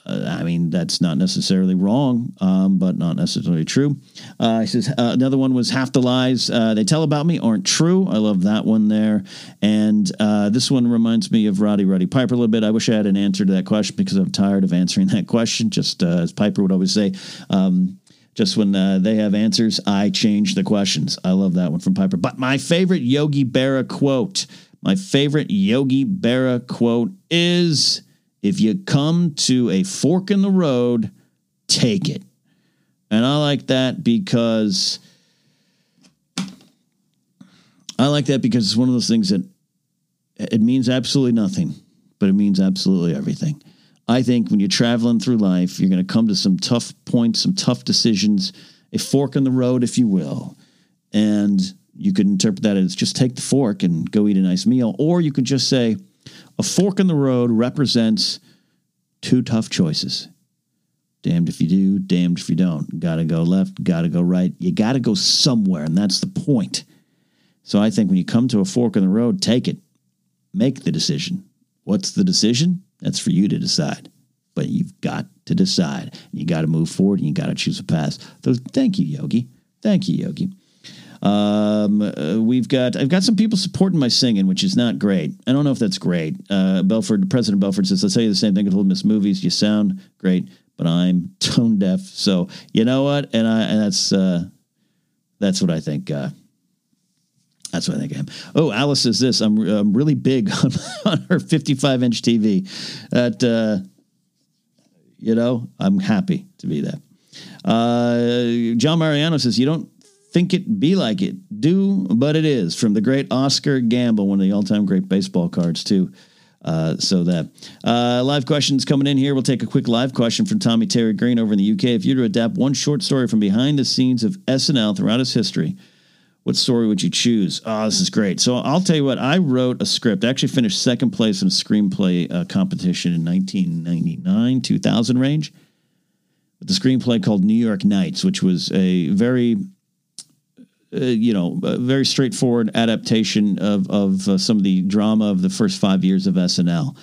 Uh, I mean, that's not necessarily wrong, um, but not necessarily true. Uh, he says uh, another one was half the lies uh, they tell about me aren't true. I love that one there. And uh, this one reminds me of Roddy Roddy Piper a little bit. I wish I had an answer to that question because I'm tired of answering that question. Just uh, as Piper would always say. Um, just when uh, they have answers, I change the questions. I love that one from Piper. But my favorite Yogi Berra quote, my favorite Yogi Berra quote is if you come to a fork in the road, take it. And I like that because I like that because it's one of those things that it means absolutely nothing, but it means absolutely everything. I think when you're traveling through life, you're going to come to some tough points, some tough decisions, a fork in the road, if you will. And you could interpret that as just take the fork and go eat a nice meal. Or you could just say, a fork in the road represents two tough choices. Damned if you do, damned if you don't. Got to go left, got to go right. You got to go somewhere, and that's the point. So I think when you come to a fork in the road, take it. Make the decision. What's the decision? That's for you to decide. But you've got to decide. You got to move forward and you got to choose a path. So thank you, Yogi. Thank you, Yogi. Um, uh, we've got I've got some people supporting my singing, which is not great. I don't know if that's great. Uh, Belford, President Belford says, "I'll tell you the same thing. I told Miss Movies, you sound great, but I'm tone deaf. So you know what? And I and that's uh, that's what I think. Uh, that's what I think I am. Oh, Alice says this. I'm, I'm really big on, on her 55 inch TV. That uh, you know, I'm happy to be that. Uh, John Mariano says you don't think it be like it. Do, but it is. From the great Oscar Gamble, one of the all time great baseball cards, too. Uh, so that uh, live questions coming in here. We'll take a quick live question from Tommy Terry Green over in the UK. If you were to adapt one short story from behind the scenes of SNL throughout its history, what story would you choose? Oh, this is great. So I'll tell you what. I wrote a script. I actually finished second place in a screenplay uh, competition in 1999, 2000 range. With the screenplay called New York Nights, which was a very uh, you know, very straightforward adaptation of of uh, some of the drama of the first five years of SNL,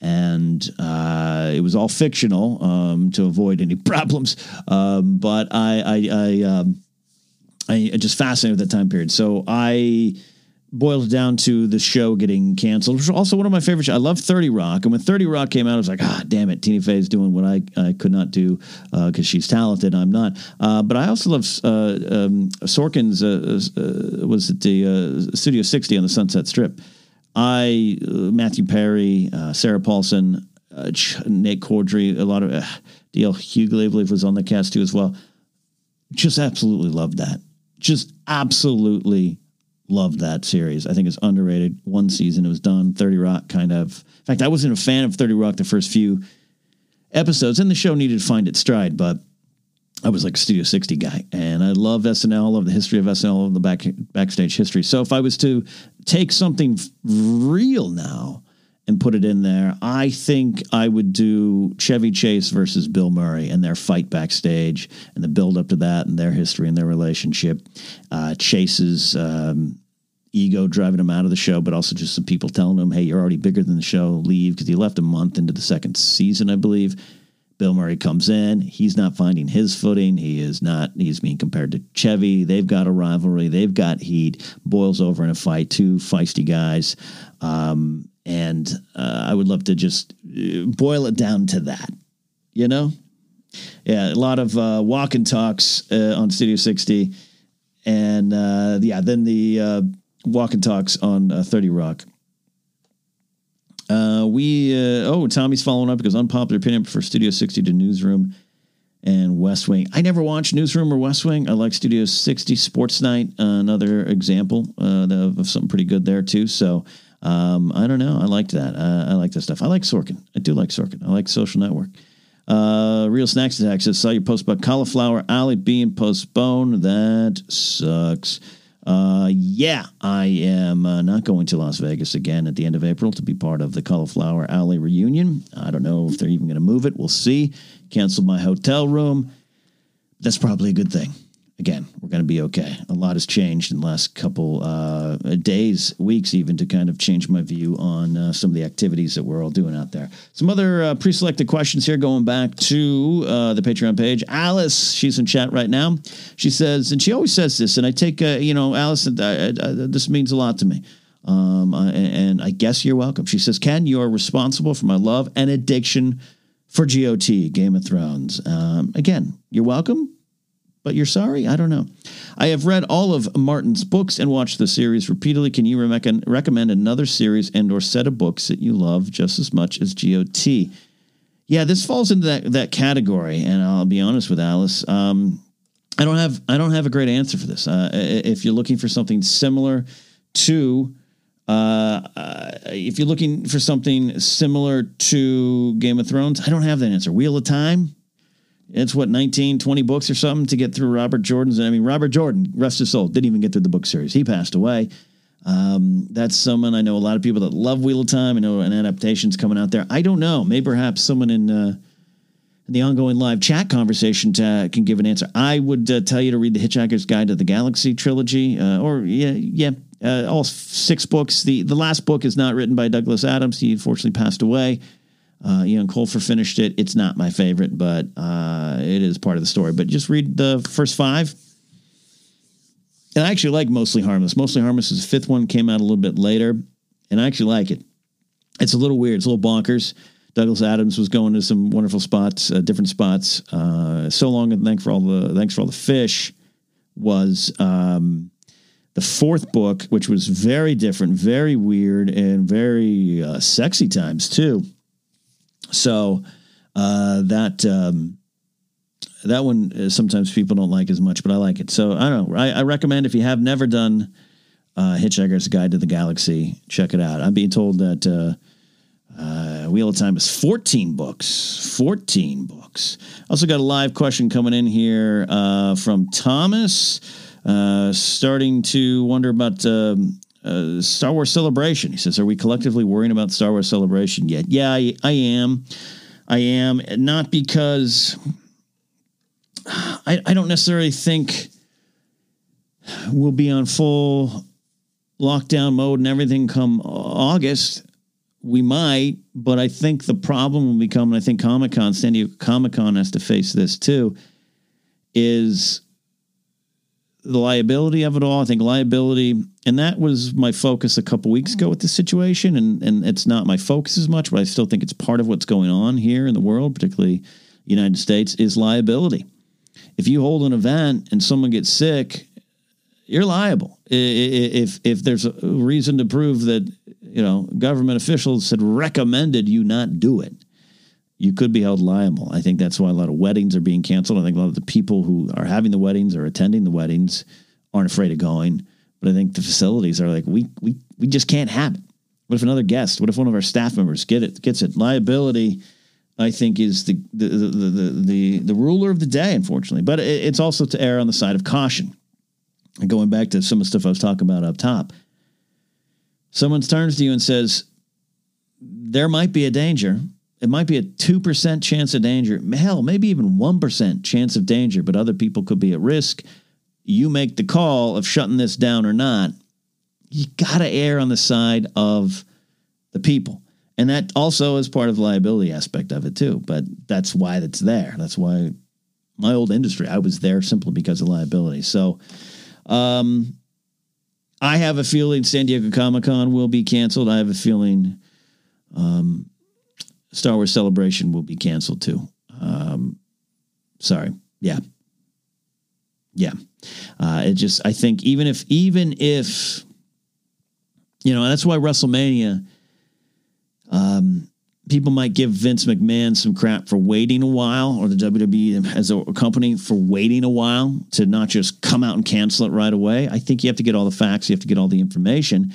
and uh, it was all fictional um, to avoid any problems. Um, but I I I, um, I just fascinated with that time period. So I boiled down to the show getting canceled, which was also one of my favorite shows. I love 30 Rock. And when 30 Rock came out, I was like, ah, damn it, Tina Fey is doing what I, I could not do because uh, she's talented. I'm not. Uh, but I also love uh, um, Sorkin's, uh, uh, was it the uh, Studio 60 on the Sunset Strip? I, Matthew Perry, Sarah Paulson, Nate Corddry, a lot of uh, DL Hughley, I believe, was on the cast too as well. Just absolutely loved that. Just absolutely Love that series. I think it's underrated. One season it was done. 30 Rock kind of. In fact, I wasn't a fan of 30 Rock the first few episodes, and the show needed to find its stride, but I was like a Studio 60 guy. And I love SNL, love the history of SNL, the back, backstage history. So if I was to take something real now and put it in there, I think I would do Chevy Chase versus Bill Murray and their fight backstage and the build up to that and their history and their relationship. Uh, Chase's um, ego driving him out of the show, but also just some people telling him, hey, you're already bigger than the show, leave, because he left a month into the second season, I believe. Bill Murray comes in. He's not finding his footing. He is not, he's being compared to Chevy. They've got a rivalry. They've got heat. Boils over in a fight. Two feisty guys. Um, and uh, I would love to just uh, boil it down to that, you know? Yeah, a lot of uh, walk and talks uh, on Studio 60. And uh, yeah, then the uh, walk and talks on 30 Rock. we, oh, Tommy's following up because unpopular opinion for Studio 60 to Newsroom and West Wing. I never watched Newsroom or West Wing. I like Studio 60 Sports Night, another example of, of something pretty good there too. So, um, I don't know. I liked that. Uh, I like that stuff. I like Sorkin. I do like Sorkin. I like Social Network. Uh, Real Snacks Attack says, saw your post about Cauliflower Alley being postponed. That sucks. Uh, yeah, I am uh, not going to Las Vegas again at the end of April to be part of the Cauliflower Alley reunion. I don't know if they're even going to move it. We'll see. Canceled my hotel room. That's probably a good thing. Again, we're going to be okay. A lot has changed in the last couple uh, days, weeks, even to kind of change my view on uh, some of the activities that we're all doing out there. Some other uh, pre selected questions here going back to uh, the Patreon page. Alice, she's in chat right now. She says, and she always says this, and I take, uh, you know, Alice, uh, this means a lot to me. Um, and I guess you're welcome. She says, Ken, you're responsible for my love and addiction for GOT, Game of Thrones. Um, again, you're welcome but you're sorry? I don't know. I have read all of Martin's books and watched the series repeatedly. Can you re- recommend another series and or set of books that you love just as much as GOT? Yeah, this falls into that that category, and I'll be honest with Alice. Um, I don't have I don't have a great answer for this. Uh, if you're looking for something similar to uh, uh, if you're looking for something similar to Game of Thrones, I don't have that answer. Wheel of Time, it's what 19 20 books or something to get through robert jordan's? I mean robert jordan rest his soul didn't even get through the book series. He passed away. Um, that's someone i know a lot of people that love wheel of time. I know an adaptation's coming out there. I don't know. Maybe perhaps someone in, uh, in the ongoing live chat conversation to, can give an answer. I would uh, tell you to read the hitchhiker's guide to the galaxy trilogy uh, or yeah yeah uh, all six books. The, the last book is not written by douglas adams. He unfortunately passed away uh, Eoin Colfer finished it. It's not my favorite, but uh, it is part of the story. But just read the first five. And I actually like Mostly Harmless. Mostly Harmless is the fifth one, came out a little bit later, and I actually like it. It's a little weird. It's a little bonkers. Douglas Adams was going to some wonderful spots, uh, different spots. Uh, so long and thanks for all the thanks for all the fish was um, the fourth book, which was very different, very weird, and very uh, sexy times too. So uh, that um, that one uh, sometimes people don't like as much, but I like it. So I don't know. I, I recommend if you have never done uh, Hitchhiker's Guide to the Galaxy, check it out. I'm being told that uh, uh, Wheel of Time is 14 books. 14 books. Also got a live question coming in here uh, from Thomas, starting to wonder about um, uh, Star Wars Celebration. He says, "Are we collectively worrying about Star Wars Celebration yet?" Yeah, I, I am. I am not because I, I don't necessarily think we'll be on full lockdown mode and everything come August. We might, but I think the problem will become, and I think Comic Con, San Diego Comic Con has to face this too, is the liability of it all. I think liability, and that was my focus a couple weeks ago with this situation. And and it's not my focus as much, but I still think it's part of what's going on here in the world, particularly United States, is liability. If you hold an event and someone gets sick, you're liable. If if there's a reason to prove that you know government officials had recommended you not do it, you could be held liable. I think that's why a lot of weddings are being canceled. I think a lot of the people who are having the weddings or attending the weddings aren't afraid of going. But I think the facilities are like, we we we just can't have it. What if another guest? What if one of our staff members get it gets it? Liability, I think, is the the the the the, the ruler of the day, unfortunately. But it, it's also to err on the side of caution. And going back to some of the stuff I was talking about up top, someone turns to you and says, "There might be a danger." it might be a 2% chance of danger, hell, maybe even 1% chance of danger, but other people could be at risk. You make the call of shutting this down or not. You got to err on the side of the people. And that also is part of the liability aspect of it, too. But that's why it's there. That's why my old industry, I was there simply because of liability. So, um, I have a feeling San Diego Comic Con will be canceled. I have a feeling um, Star Wars Celebration will be canceled too. Um, sorry. Yeah. Yeah. Uh, it just, I think even if, even if, you know, that's why WrestleMania, um, people might give Vince McMahon some crap for waiting a while, or the WWE as a company for waiting a while to not just come out and cancel it right away. I think you have to get all the facts, you have to get all the information.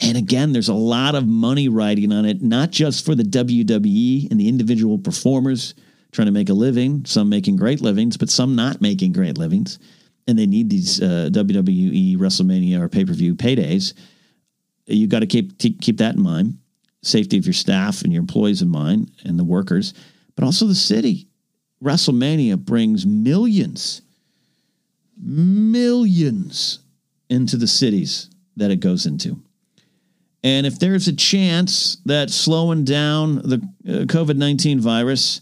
And again, there's a lot of money riding on it, not just for the WWE and the individual performers trying to make a living, some making great livings, but some not making great livings. And they need these uh, WWE, WrestleMania, or pay per view paydays. You got to keep keep that in mind. Safety of your staff and your employees in mind, and the workers, but also the city. WrestleMania brings millions millions into the cities that it goes into. And if there's a chance that slowing down the uh, COVID 19 virus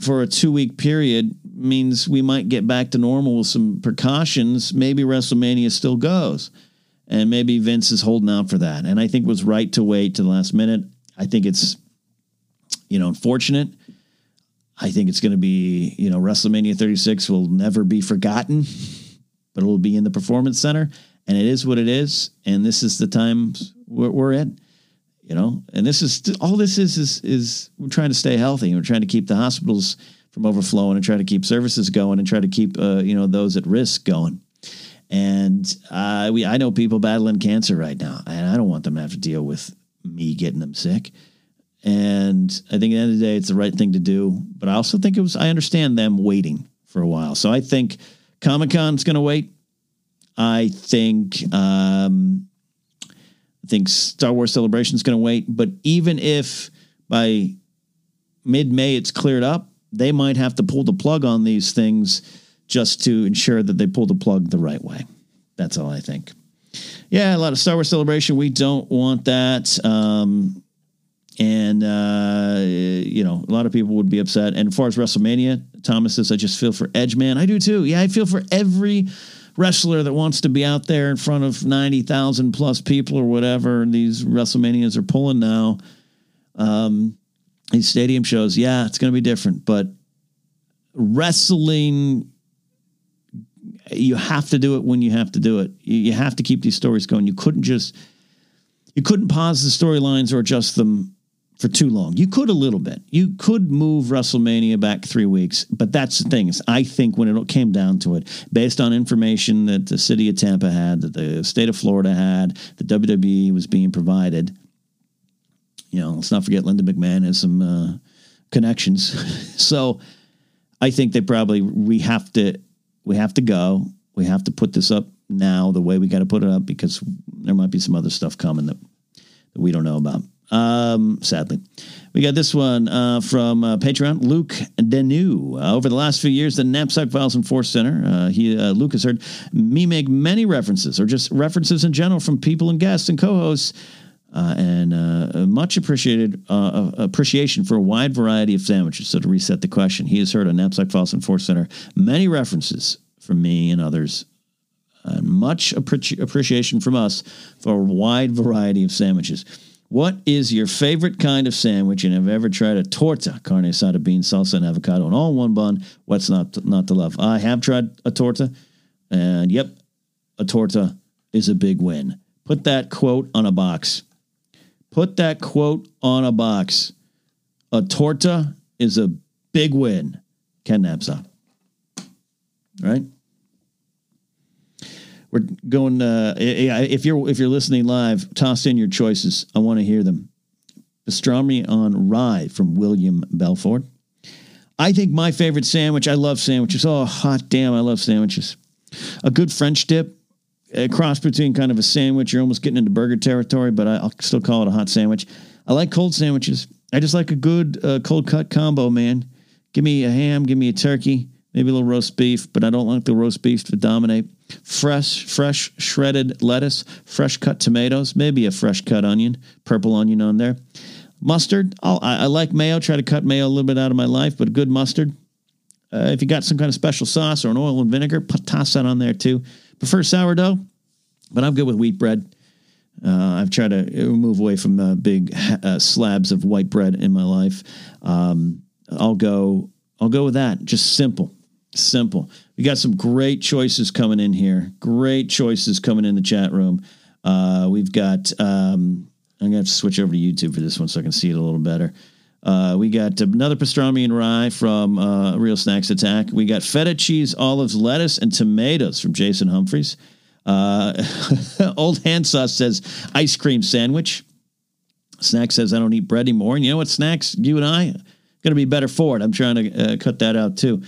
for a two week period means we might get back to normal with some precautions, maybe WrestleMania still goes. And maybe Vince is holding out for that. And I think it was right to wait to the last minute. I think it's, you know, unfortunate. I think it's going to be, you know, WrestleMania 36 will never be forgotten, but it will be in the Performance Center. And it is what it is. And this is the times we're, we're in, you know, and this is all this is, is, is we're trying to stay healthy. We're trying to keep the hospitals from overflowing and try to keep services going and try to keep, uh, you know, those at risk going. And uh, we, I know people battling cancer right now, and I don't want them to have to deal with me getting them sick. And I think at the end of the day, it's the right thing to do. But I also think it was, I understand them waiting for a while. So I think Comic Con's going to wait. I think, um, I think Star Wars Celebration is going to wait. But even if by mid May it's cleared up, they might have to pull the plug on these things just to ensure that they pull the plug the right way. That's all I think. Yeah, a lot of Star Wars Celebration. We don't want that. Um, and uh, you know, a lot of people would be upset. And as far as WrestleMania, Thomas says, "I just feel for Edge, man. I do too. Yeah, I feel for every wrestler that wants to be out there in front of ninety thousand plus people or whatever these WrestleManias are pulling now. Um, these stadium shows, yeah, it's going to be different, but wrestling." You have to do it when you have to do it. You have to keep these stories going. You couldn't just you couldn't pause the storylines or adjust them for too long. You could a little bit. You could move WrestleMania back three weeks, but that's the thing. Is I think when it came down to it, based on information that the city of Tampa had, that the state of Florida had, the WWE was being provided. You know, let's not forget Linda McMahon has some uh, connections. so I think they probably we have to we have to go. We have to put this up now the way we got to put it up because there might be some other stuff coming that, that we don't know about. Um, sadly, we got this one uh, from uh, Patreon. Luke Denu. Uh, over the last few years, the Napzok Files and Force Center. Uh, he uh, Luke has heard me make many references, or just references in general, from people and guests and co-hosts, uh, and much appreciated appreciation for a wide variety of sandwiches. So to reset the question, he has heard on Napzok Files and Force Center many references from me and others and much appreciation from us for a wide variety of sandwiches. What is your favorite kind of sandwich? And have you ever tried a torta, carne asada, bean, salsa, and avocado, and all one bun? What's not to, not to love? I have tried a torta, and yep, a torta is a big win. Put that quote on a box. Put that quote on a box. A torta is a big win. Ken Napzok. Right? We're going. Uh, if you're if you're listening live, toss in your choices. I want to hear them. Pastrami on rye from William Belford. I think my favorite sandwich. I love sandwiches. Oh, hot damn! I love sandwiches. A good French dip, a cross between kind of a sandwich. You're almost getting into burger territory, but I'll still call it a hot sandwich. I like cold sandwiches. I just like a good uh, cold cut combo, man. Give me a ham, give me a turkey, maybe a little roast beef, but I don't like the roast beef to dominate fresh, fresh shredded lettuce, fresh cut tomatoes, maybe a fresh cut onion, purple onion on there. Mustard, I, I like mayo. Try to cut mayo a little bit out of my life, but good mustard. Uh, if you got some kind of special sauce or an oil and vinegar, put, toss that on there too. Prefer sourdough, but I'm good with wheat bread. Uh, I've tried to move away from uh, big uh, slabs of white bread in my life. Um, I'll go. I'll go with that. Just simple, simple. We got some great choices coming in here. Great choices coming in the chat room. Uh, we've got. Um, I'm gonna have to switch over to YouTube for this one so I can see it a little better. Uh, we got another pastrami and rye from uh, Real Snacks Attack. We got feta cheese, olives, lettuce, and tomatoes from Jason Humphreys. Uh, Old Hand Sauce says ice cream sandwich. Snack says I don't eat bread anymore. And you know what, Snacks? You and I going to be better for it. I'm trying to uh, cut that out too.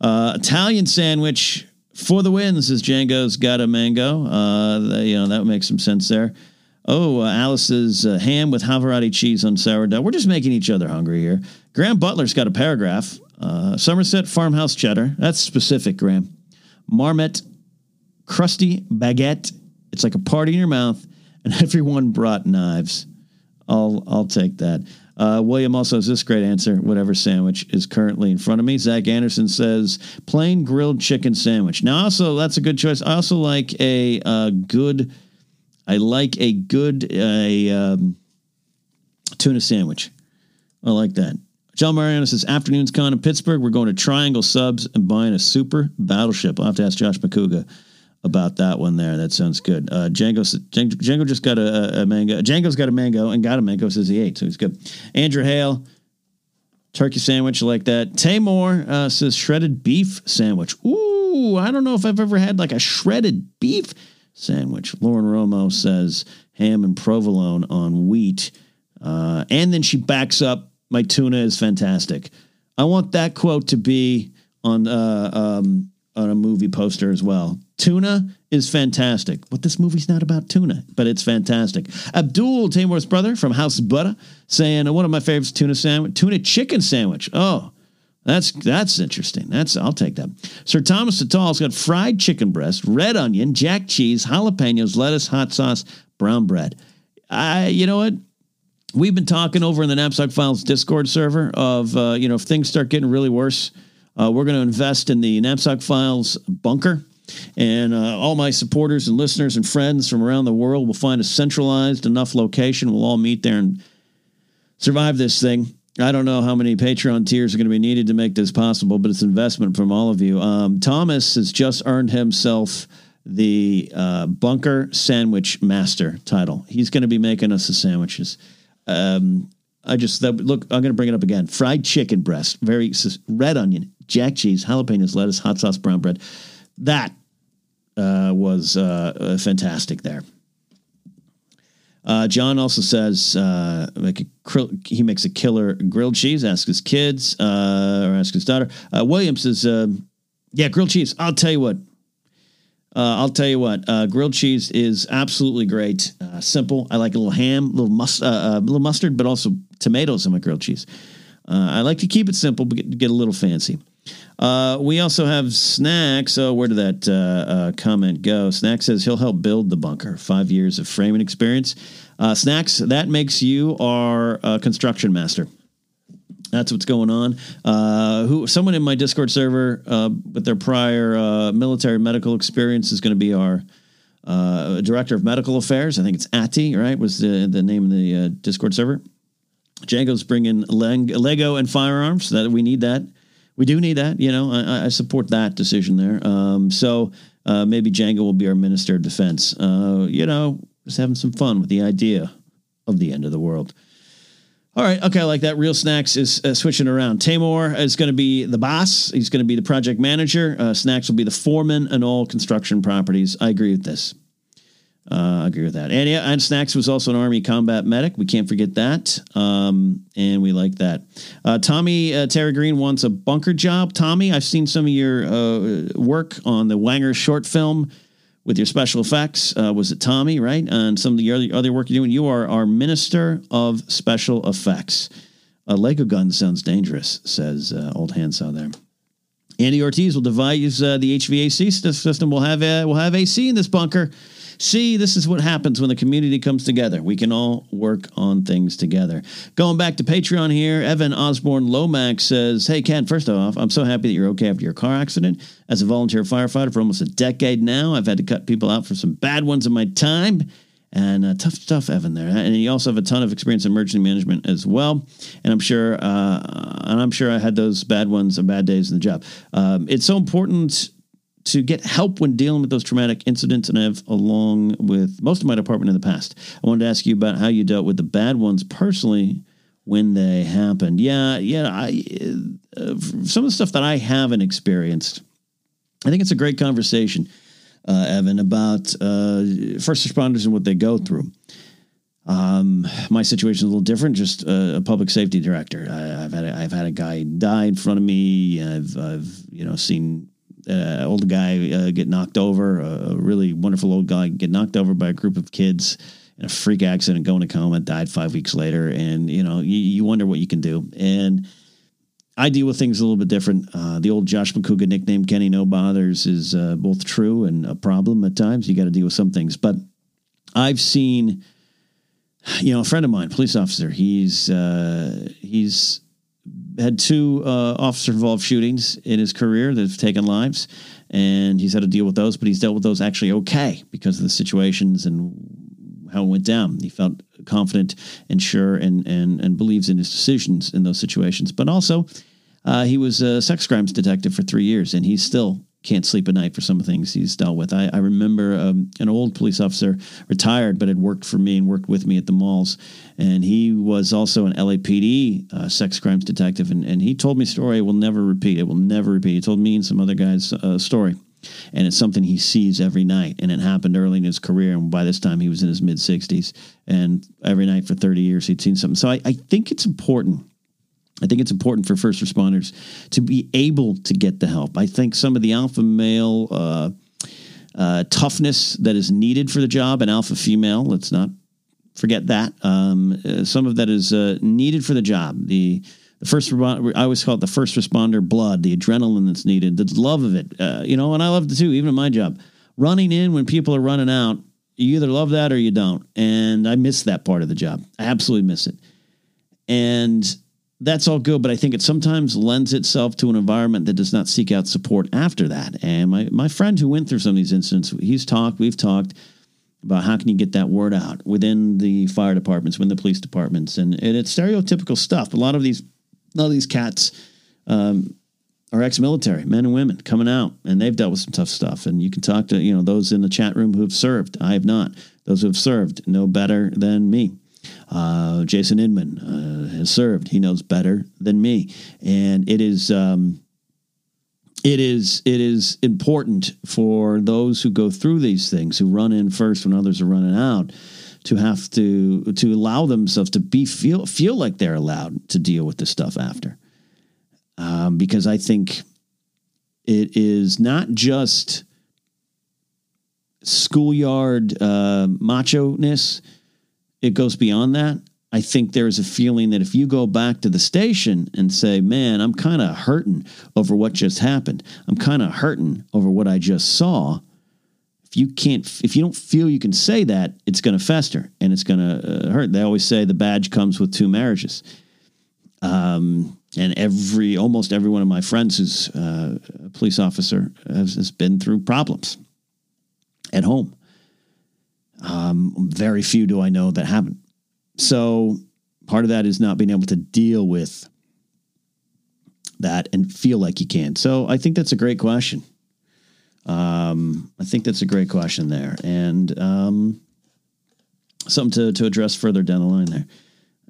Uh, Italian sandwich for the win, says Django's got a mango. Uh, you know, that makes some sense there. Oh, uh, Alice's uh, ham with Havarti cheese on sourdough. We're just making each other hungry here. Graham Butler's got a paragraph. Uh, Somerset farmhouse cheddar. That's specific, Graham. Marmite crusty baguette. It's like a party in your mouth, and everyone brought knives. I'll I'll take that. Uh, William also has this great answer. Whatever sandwich is currently in front of me. Zach Anderson says plain grilled chicken sandwich. Now, also that's a good choice. I also like a uh, good. I like a good a um, tuna sandwich. I like that. John Mariano says afternoons con in Pittsburgh. We're going to Triangle Subs and buying a super battleship. I'll have to ask Josh Macuga about that one there. That sounds good. Uh, Django, Django just got a, a, mango. Django's got a mango and got a mango, says he ate, so he's good. Andrew Hale, turkey sandwich like that. Tamor uh, says shredded beef sandwich. Ooh, I don't know if I've ever had like a shredded beef sandwich. Lauren Romo says ham and provolone on wheat. Uh, and then she backs up, my tuna is fantastic. I want that quote to be on uh, um, on a movie poster as well. Tuna is fantastic. But this movie's not about tuna, but it's fantastic. Abdul Tamor's brother from House Butter saying one of my favorites tuna sandwich, tuna chicken sandwich. Oh, that's that's interesting. That's I'll take that. Sir Thomas Satal's got fried chicken breast, red onion, jack cheese, jalapenos, lettuce, hot sauce, brown bread. I you know what? We've been talking over in the Napzok Files Discord server of uh, you know if things start getting really worse, uh, we're going to invest in the Napzok Files bunker and uh, all my supporters and listeners and friends from around the world will find a centralized enough location. We'll all meet there and survive this thing. I don't know how many Patreon tiers are going to be needed to make this possible, but it's investment from all of you. Um, Thomas has just earned himself the uh, Bunker Sandwich Master title. He's going to be making us the sandwiches. Um, I just that, look. I'm going to bring it up again. Fried chicken breast, very red onion, jack cheese, jalapenos, lettuce, hot sauce, brown bread. That uh, was uh, fantastic there. Uh, John also says uh, make a, he makes a killer grilled cheese. Ask his kids uh, or ask his daughter. Uh, Williams says, um, "Yeah, grilled cheese. I'll tell you what. I'll tell you what. grilled cheese is absolutely great. simple. I like a little ham, a little a little mustard, but also tomatoes in my grilled cheese. I like to keep it simple, but get, get a little fancy." Uh, we also have Snacks. So where did that uh, uh, comment go? Snacks says he'll help build the bunker. Five years of framing experience. Uh, Snacks, that makes you our uh, construction master. That's what's going on. Uh, who someone in my Discord server with their prior military medical experience is going to be our director of medical affairs. I think it's Ati, right? Was the the name of the Discord server. Django's bringing Lego and firearms. That we need that we do need that. You know, I, I support that decision there. Um, so uh, maybe Django will be our minister of defense. Uh, you know, just having some fun with the idea of the end of the world. All right, okay, I like that. Real Snacks is uh, switching around. Tamor is going to be the boss. He's going to be the project manager. Uh, Snacks will be the foreman in all construction properties. I agree with this. Uh, I agree with that. And yeah, and Snacks was also an Army combat medic. We can't forget that. Um, and we like that. Uh, Tommy uh, Terry Green wants a bunker job. Tommy, I've seen some of your uh, work on the Wanger short film with your special effects. Uh, was it Tommy, right? And some of the other, other work you're doing. You are our Minister of Special Effects. A Lego gun sounds dangerous, says uh, Old Handsaw there. Andy Ortiz will devise uh, the HVAC system. We'll have we'll have AC in this bunker. See, this is what happens when the community comes together. We can all work on things together. Going back to Patreon here, Evan Osborne Lomax says, Hey, Ken, first off, I'm so happy that you're okay after your car accident. As a volunteer firefighter for almost a decade now, I've had to cut people out for some bad ones in my time. And uh, tough stuff, Evan. There, and you also have a ton of experience in emergency management as well. And I'm sure, uh, and I'm sure I had those bad ones or bad days in the job. Um, it's so important to get help when dealing with those traumatic incidents, and I've, along with most of my department in the past, I wanted to ask you about how you dealt with the bad ones personally when they happened. Yeah, yeah. I, uh, some of the stuff that I haven't experienced, I think it's a great conversation, uh, Evan, about uh, first responders and what they go through. Um, my situation is a little different. Just a, a public safety director. I, have had a, I've had a guy die in front of me. I've I've you know seen uh, old guy uh, get knocked over, a really wonderful old guy get knocked over by a group of kids in a freak accident, go into coma, died five weeks later, and you know you, you wonder what you can do. And I deal with things a little bit different. Uh, the old Josh Macuga nickname, Kenny No Bothers, is uh, both true and a problem at times. You got to deal with some things. But I've seen, you know, a friend of mine, police officer, he's, uh, he's, had two uh, officer involved shootings in his career that have taken lives, and he's had to deal with those, but he's dealt with those actually okay because of the situations and how it went down. He felt confident and sure and and and believes in his decisions in those situations. But also, uh, he was a sex crimes detective for three years, and he's still can't sleep at night for some of the things he's dealt with. I, I remember um, an old police officer, retired, but had worked for me and worked with me at the malls, and he was also an LAPD uh, sex crimes detective, and, and he told me a story I will never repeat. It will never repeat. He told me and some other guys a uh, story and it's something he sees every night. And it happened early in his career, and by this time he was in his mid sixties, and every night for thirty years he'd seen something. So I, I think it's important. I think it's important for first responders to be able to get the help. I think some of the alpha male uh, uh, toughness that is needed for the job, and alpha female, let's not forget that. Um, uh, some of that is uh, needed for the job. The the first I always call it the first responder blood, the adrenaline that's needed, the love of it. Uh, you know, and I love it too, even in my job. Running in when people are running out, you either love that or you don't. And I miss that part of the job. I absolutely miss it. And that's all good, but I think it sometimes lends itself to an environment that does not seek out support after that. And my, my friend who went through some of these incidents, he's talked, we've talked about how can you get that word out within the fire departments, within the police departments. And, and it's stereotypical stuff. A lot of these all these cats um, are ex-military men and women coming out, and they've dealt with some tough stuff. And you can talk to you know those in the chat room who have served. I have not. Those who have served know better than me. Uh, Jason Inman uh, has served. He knows better than me, and it is. Um, it is it is important for those who go through these things, who run in first when others are running out, to have to to allow themselves to be feel feel like they're allowed to deal with this stuff after, um, because I think it is not just schoolyard uh, macho ness. It goes beyond that. I think there's a feeling that if you go back to the station and say, man, I'm kind of hurting over what just happened, I'm kind of hurting over what I just saw, if you can't if you don't feel you can say that it's going to fester and it's going to uh, hurt. They always say the badge comes with two marriages. Um, and every almost every one of my friends who's uh, a police officer has, has, been through problems at home um, very few do i know that haven't so part of that is not being able to deal with that and feel like you can so i think that's a great question um, I think that's a great question there, and um, something to, to address further down the line there.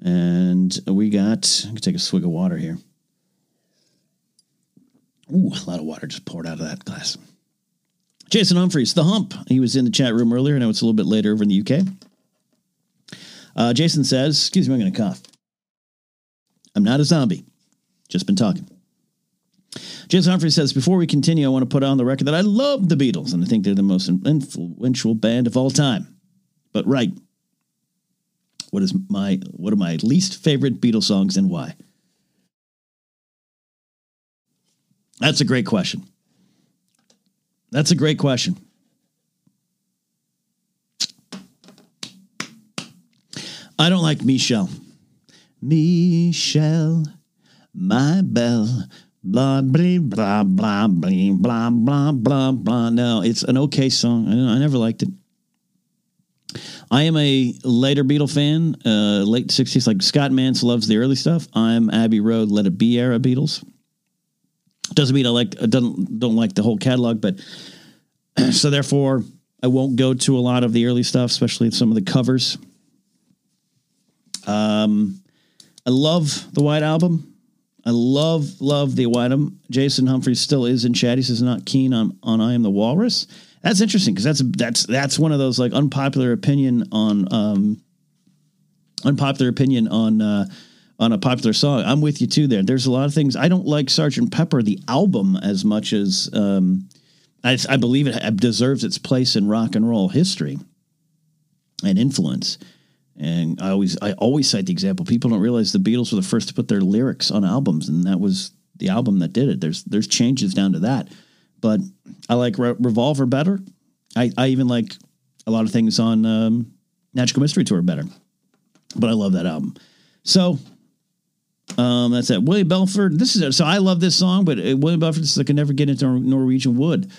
And we got, I can take a swig of water here. Ooh, a lot of water just poured out of that glass. Jason Humphreys, the hump. He was in the chat room earlier. Now it's a little bit later over in the UK. Uh, Jason says, Excuse me, I'm going to cough. I'm not a zombie, just been talking. Jason Humphrey says, Before we continue, I want to put on the record that I love the Beatles and I think they're the most influential band of all time. But, right, what is my what are my least favorite Beatles songs and why? That's a great question. That's a great question. I don't like Michelle. Michelle, my belle, blah blah blah blah blah blah blah blah blah. No, it's an okay song. I, I never liked it. I am a later Beatle fan, uh, late '60s. Like Scott Mantz loves the early stuff. I'm Abbey Road, Let It Be era Beatles. Doesn't mean I like don't don't like the whole catalog, but so therefore I won't go to a lot of the early stuff, especially some of the covers. Um, I love the White Album. I love, love the White Album. Jason Humphreys still is in chat. He says not keen on on I am the Walrus. That's interesting because that's that's that's one of those like unpopular opinion on um unpopular opinion on uh on a popular song. I'm with you too there. There's a lot of things I don't like Sergeant Pepper the album as much as um I, I believe it deserves its place in rock and roll history and influence. And I always I always cite the example. People don't realize the Beatles were the first to put their lyrics on albums, and that was the album that did it. There's there's changes down to that, but I like Re- Revolver better. I I even like a lot of things on um, Magical Mystery Tour better, but I love that album. So um, that's it. William Belford. This is so I love this song, but uh, William Belford says I can never get into Norwegian Wood.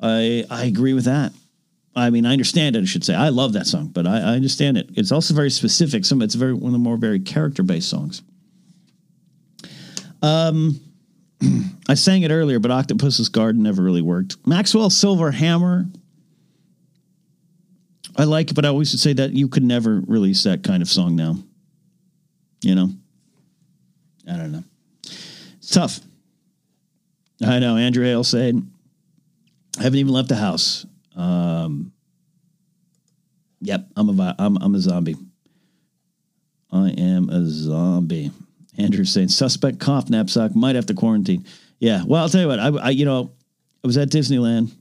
I I agree with that. I mean, I understand it. I should say I love that song, but I, I understand it. It's also very specific. Some it's very one of the more very character based songs. Um, I sang it earlier, but Octopus's Garden never really worked. Maxwell Silver Hammer. I like it, but I always would say that you could never release that kind of song now. You know, I don't know. It's tough. I know. Andrew Hale said, I haven't even left the house. Um, yep, I'm a I'm I'm a zombie. I am a zombie. Andrew saying suspect cough Napzok might have to quarantine. Yeah, well, I'll tell you what. I, I you know I was at Disneyland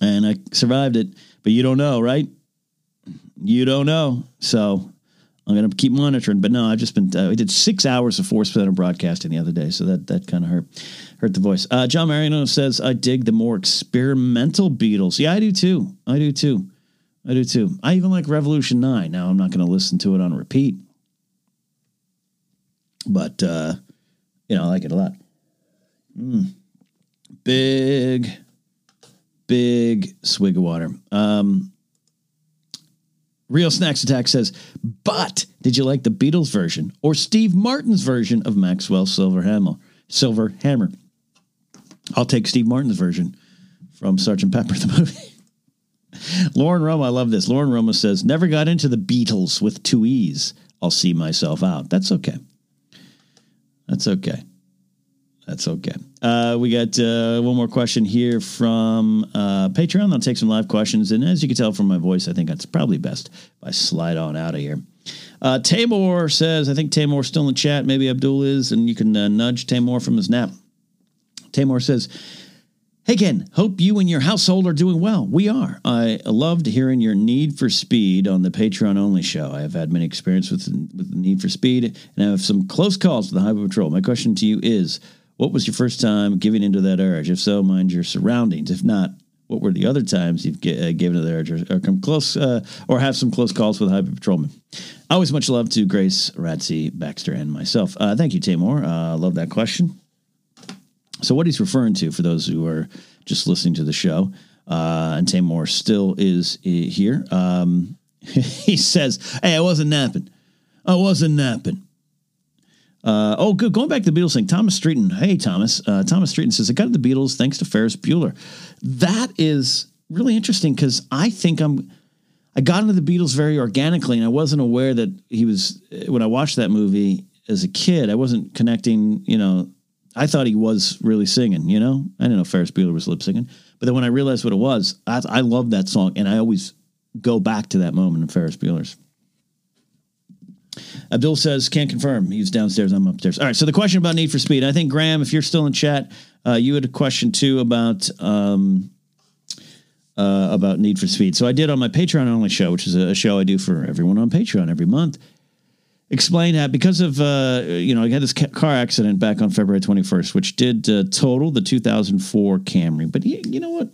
and I survived it, but you don't know, right? You don't know, so I'm to keep monitoring. But no, I've just been. Uh, I did six hours of Force Center broadcasting the other day, so that that kind of hurt hurt the voice. Uh, John Mariano says I dig the more experimental Beatles. Yeah, I do too. I do too. I do too. I even like Revolution Nine. Now I'm not going to listen to it on repeat, but uh, you know I like it a lot. Mm. Big, big swig of water. Um, Real Snacks Attack says, but did you like the Beatles version or Steve Martin's version of Maxwell Silver Hammer? Silver Hammer. I'll take Steve Martin's version from Sergeant Pepper the movie. Lauren Roma, I love this. Lauren Roma says, never got into the Beatles with two E's. I'll see myself out. That's okay. That's okay. That's okay. Uh, we got uh, one more question here from uh, Patreon. I'll take some live questions. And as you can tell from my voice, I think that's probably best if I slide on out of here. Uh, Tamor says, I think Tamor's still in the chat. Maybe Abdul is, and you can uh, nudge Tamor from his nap. Tamor says, Hey Ken, hope you and your household are doing well. We are. I loved hearing your Need for Speed on the Patreon only show. I have had many experience with, with the Need for Speed, and I have some close calls with the Highway Patrol. My question to you is, what was your first time giving into that urge? If so, mind your surroundings. If not, what were the other times you've get, uh, given to the urge or, or come close uh, or have some close calls with highway patrolmen? Always much love to Grace, Ratsy, Baxter, and myself. Uh, thank you, Tamor. Uh, love that question. So, what he's referring to, for those who are just listening to the show, uh, and Tamor still is here. Um, he says, "Hey, I wasn't napping. I wasn't napping." Uh, oh, good. Going back to the Beatles thing, Thomas Streeton. Hey, Thomas. Uh, Thomas Streeton says, I got to the Beatles thanks to Ferris Bueller. That is really interesting because I think I'm. I got into the Beatles very organically, and I wasn't aware that he was. When I watched that movie as a kid, I wasn't connecting. You know, I thought he was really singing. You know, I didn't know Ferris Bueller was lip singing, but then when I realized what it was, I, I love that song, and I always go back to that moment in Ferris Bueller's. Abdul says, can't confirm. He's downstairs. I'm upstairs. All right. So the question about Need for Speed. I think, Graham, if you're still in chat, uh, you had a question too about um, uh, about Need for Speed. So I did on my Patreon only show, which is a show I do for everyone on Patreon every month. Explain that because of, uh, you know, I had this car accident back on February 21st, which did uh, total the 2004 Camry. But you know what?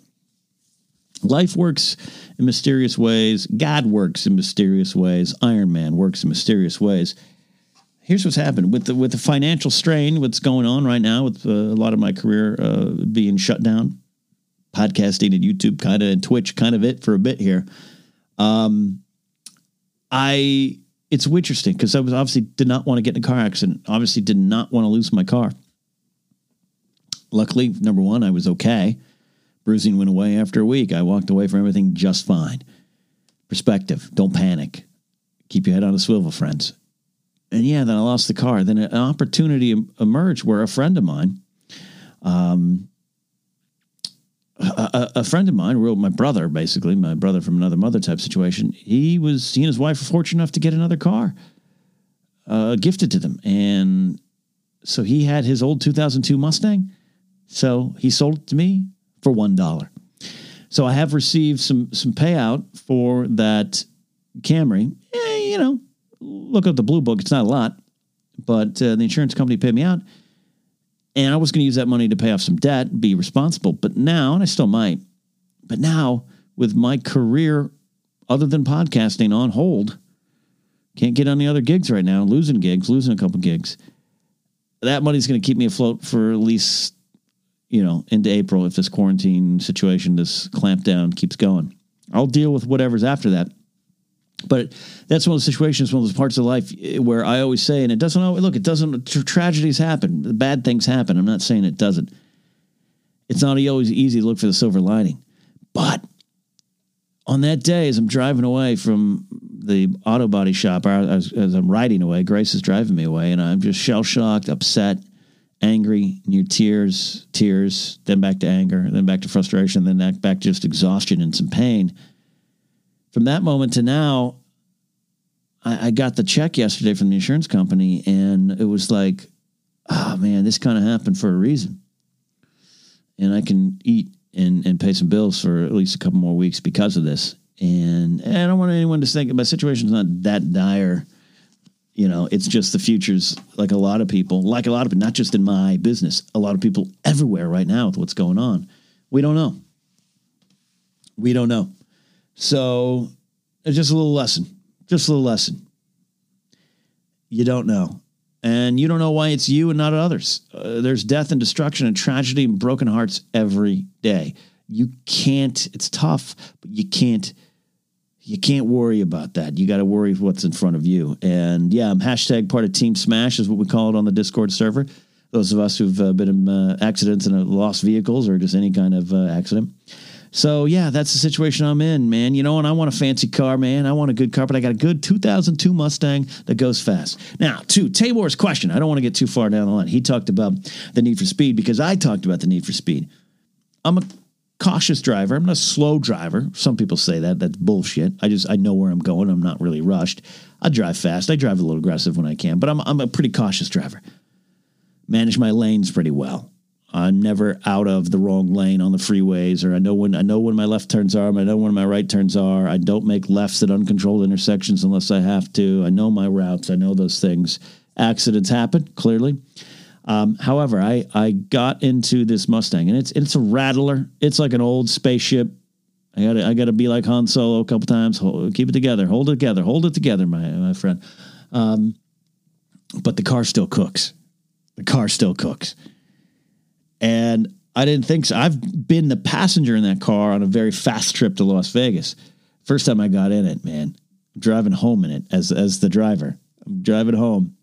Life works in mysterious ways. God works in mysterious ways. Iron Man works in mysterious ways. Here's what's happened with the with the financial strain. What's going on right now with uh, a lot of my career uh, being shut down, podcasting and YouTube kind of and Twitch kind of it for a bit here. Um, I it's interesting because I was obviously did not want to get in a car accident. Obviously, did not want to lose my car. Luckily, number one, I was okay. Bruising went away after a week. I walked away from everything just fine. Perspective. Don't panic. Keep your head on a swivel, friends. And yeah, then I lost the car. Then an opportunity emerged where a friend of mine, um, a, a, friend of mine, real my brother, basically my brother from another mother type situation. He was he and his wife were fortunate enough to get another car, uh, gifted to them, and so he had his old 2002 Mustang. So he sold it to me for one dollar. So I have received some some payout for that Camry. Eh, you know, look at the blue book; it's not a lot, but uh, the insurance company paid me out. And I was going to use that money to pay off some debt, be responsible. But now, and I still might, but now with my career other than podcasting on hold, can't get the other gigs right now, losing gigs, losing a couple gigs. That money's going to keep me afloat for at least, you know, into April if this quarantine situation, this clampdown keeps going. I'll deal with whatever's after that. But that's one of the situations, one of those parts of life eh, where I always say, and it doesn't always look, it doesn't, tra- tragedies happen, bad things happen. I'm not saying it doesn't. It's not always easy to look for the silver lining. But on that day, as I'm driving away from the auto body shop, as, as I'm riding away, Grace is driving me away, and I'm just shell shocked, upset, angry, near tears, tears, then back to anger, then back to frustration, then back, back to just exhaustion and some pain. From that moment to now, I, I got the check yesterday from the insurance company, and it was like, oh man, this kind of happened for a reason. And I can eat and, and pay some bills for at least a couple more weeks because of this. And, and I don't want anyone to think my situation's not that dire. You know, it's just the futures, like a lot of people, like a lot of not just in my business, a lot of people everywhere right now with what's going on. We don't know. We don't know. So just a little lesson, just a little lesson. You don't know. And you don't know why it's you and not others. Uh, there's death and destruction and tragedy and broken hearts every day. You can't, it's tough, but you can't you can't worry about that. You got to worry what's in front of you. And yeah, I'm hashtag part of Team Smash is what we call it on the Discord server. Those of us who've uh, been in uh, accidents and lost vehicles or just any kind of uh, accident. So yeah, that's the situation I'm in, man. You know, and I want a fancy car, man. I want a good car, but I got a good 2002 Mustang that goes fast. Now, to Tamor's question, I don't want to get too far down the line. He talked about the need for speed because I talked about the need for speed. I'm a cautious driver. I'm not a slow driver. Some people say that. That's bullshit. I just I know where I'm going. I'm not really rushed. I drive fast. I drive a little aggressive when I can, but I'm I'm a pretty cautious driver. Manage my lanes pretty well. I'm never out of the wrong lane on the freeways, or I know when I know when my left turns are. I know when my right turns are. I don't make lefts at uncontrolled intersections unless I have to. I know my routes. I know those things. Accidents happen clearly. Um, however, I, I got into this Mustang and it's it's a rattler. It's like an old spaceship. I got I got to be like Han Solo a couple times. Hold, keep it together. Hold it together. Hold it together, my my friend. Um, but the car still cooks. The car still cooks. And I didn't think so. I've been the passenger in that car on a very fast trip to Las Vegas. First time I got in it, man, I'm driving home in it as as the driver. I'm driving home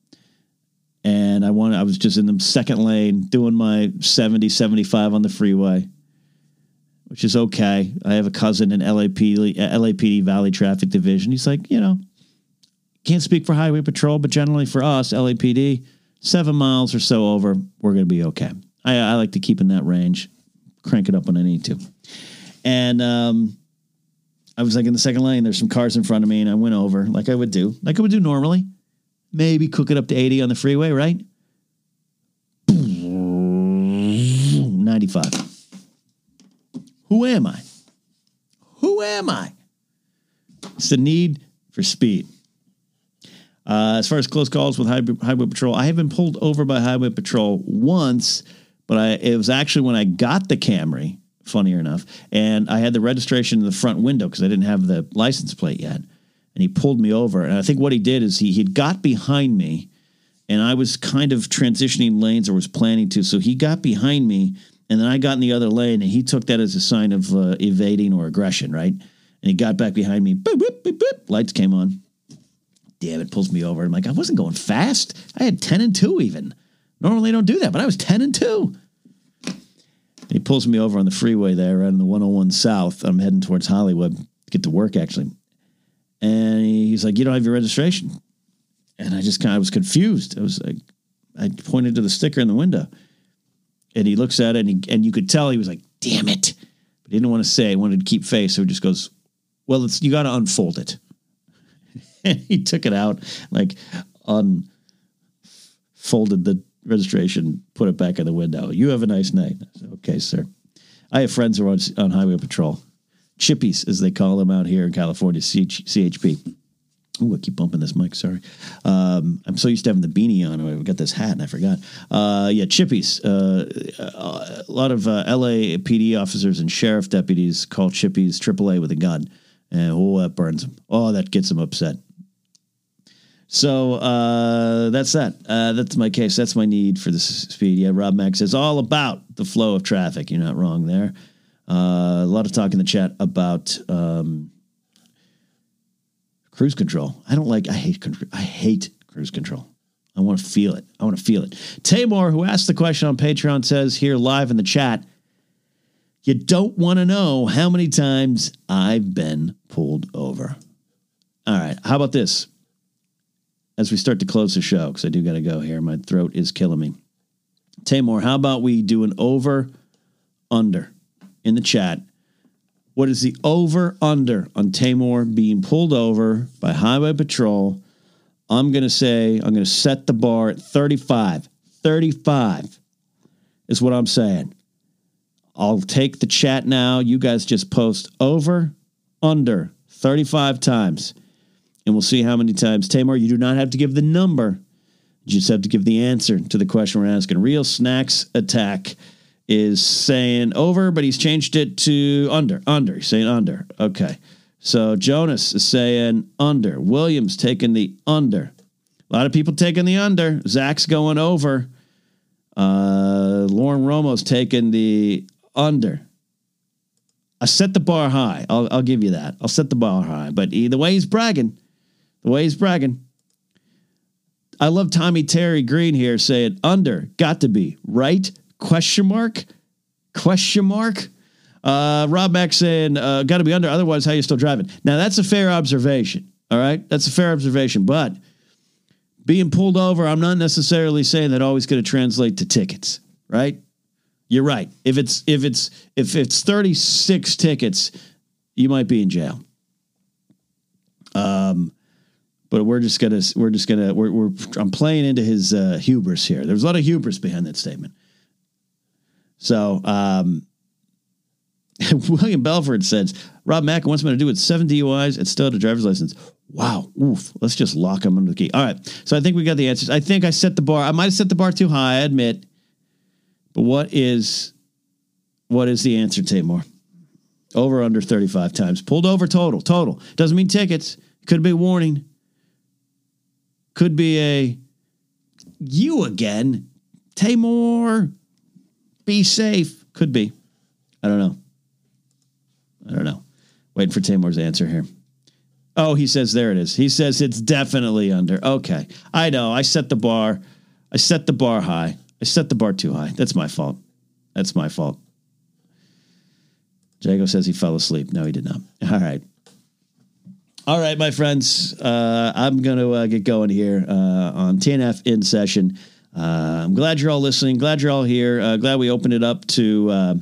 and I wanted I was just in the second lane doing my 70 75 on the freeway which is okay. I have a cousin in LAPD LAPD Valley Traffic Division. He's like, you know, can't speak for Highway Patrol, but generally for us LAPD, 7 miles or so over, we're going to be okay. I, I like to keep in that range, crank it up when I need to. And um I was like in the second lane, there's some cars in front of me, and I went over like I would do, like I would do normally maybe cook it up to 80 on the freeway, right? 95. Who am I? Who am I? It's the need for speed. Uh, as far as close calls with highway, highway patrol, I have been pulled over by highway patrol once, but I, it was actually when I got the Camry, funnier enough, and I had the registration in the front window because I didn't have the license plate yet and he pulled me over. And I think what he did is he he'd got behind me, and I was kind of transitioning lanes or was planning to. So he got behind me, and then I got in the other lane, and he took that as a sign of uh, evading or aggression, right? And he got back behind me. Boop, boop, boop, boop. Lights came on. Damn, it pulls me over. I'm like, I wasn't going fast. I had 10 and 2 even. Normally I don't do that, but I was 10 and 2. And he pulls me over on the freeway there, right on the 101 South. I'm heading towards Hollywood, get to work actually. And he's like, "You don't have your registration." And I just kind of was confused. I was like, I pointed to the sticker in the window, and he looks at it, and he, and you could tell he was like, "Damn it!" But he didn't want to say. He wanted to keep face, so he just goes, "Well, it's you got to unfold it." and he took it out, like unfolded the registration, put it back in the window. You have a nice night. Said, okay, sir. I have friends who are on, on highway patrol chippies, as they call them out here in California, CHP. Oh, I keep bumping this mic. Sorry. Um, I'm so used to having the beanie on. I got this hat and I forgot. Uh, yeah, Chippies. Uh, a lot of uh, LA PD officers and sheriff deputies call Chippies AAA with a gun. And oh, that burns them. Oh, that gets them upset. So uh, that's that. Uh, that's my case. That's my need for the speed. Yeah, Rob Mack says all about the flow of traffic. You're not wrong there. Uh, a lot of talk in the chat about um, cruise control. I don't like. I hate. I hate cruise control. I want to feel it. I want to feel it. Tamor, who asked the question on Patreon, says here live in the chat. You don't want to know how many times I've been pulled over. All right. How about this? As we start to close the show, because I do got to go here. My throat is killing me. Tamor, how about we do an over under in the chat? What is the over under on Tamor being pulled over by Highway Patrol? I'm going to say, I'm going to set the bar at 35. 35 is what I'm saying. I'll take the chat now. You guys just post over, under 35 times, and we'll see how many times. Tamar, you do not have to give the number. You just have to give the answer to the question we're asking. Real Snacks Attack is saying over, but he's changed it to under. Under. He's saying under. Okay. So Jonas is saying under. Williams taking the under. A lot of people taking the under. Zach's going over. Uh, Lauren Romo's taking the under. I set the bar high. I'll, I'll give you that. I'll set the bar high. But the way he's bragging, the way he's bragging. I love Tommy Terry Green here saying under got to be right question mark question mark. Uh, Rob Mack saying uh, got to be under. Otherwise, how you still driving? Now that's a fair observation. All right, that's a fair observation. But being pulled over, I'm not necessarily saying that always going to translate to tickets. Right? You're right. If it's if it's if it's 36 tickets, you might be in jail. Um, but we're just gonna we're just gonna we're, we're I'm playing into his uh, hubris here. There's a lot of hubris behind that statement. So um, William Belford says Rob Mack wants me to do with seven DUIs and still had a driver's license. Wow, oof. Let's just lock him under the key. All right. So I think we got the answers. I think I set the bar. I might have set the bar too high. I admit. But what is what is the answer, Tamor? Over under 35 times. Pulled over total. Total. Doesn't mean tickets. Could be a warning. Could be a you again. Tamor. Be safe. Could be. I don't know. I don't know. Waiting for Tamor's answer here. Oh, he says there it is. He says it's definitely under. Okay. I know. I set the bar. I set the bar high. I set the bar too high. That's my fault. That's my fault. Jago says he fell asleep. No, he did not. All right. All right, my friends. Uh, I'm going to uh, get going here uh, on TNF in session. Uh, I'm glad you're all listening. Glad you're all here. Uh, glad we opened it up to uh,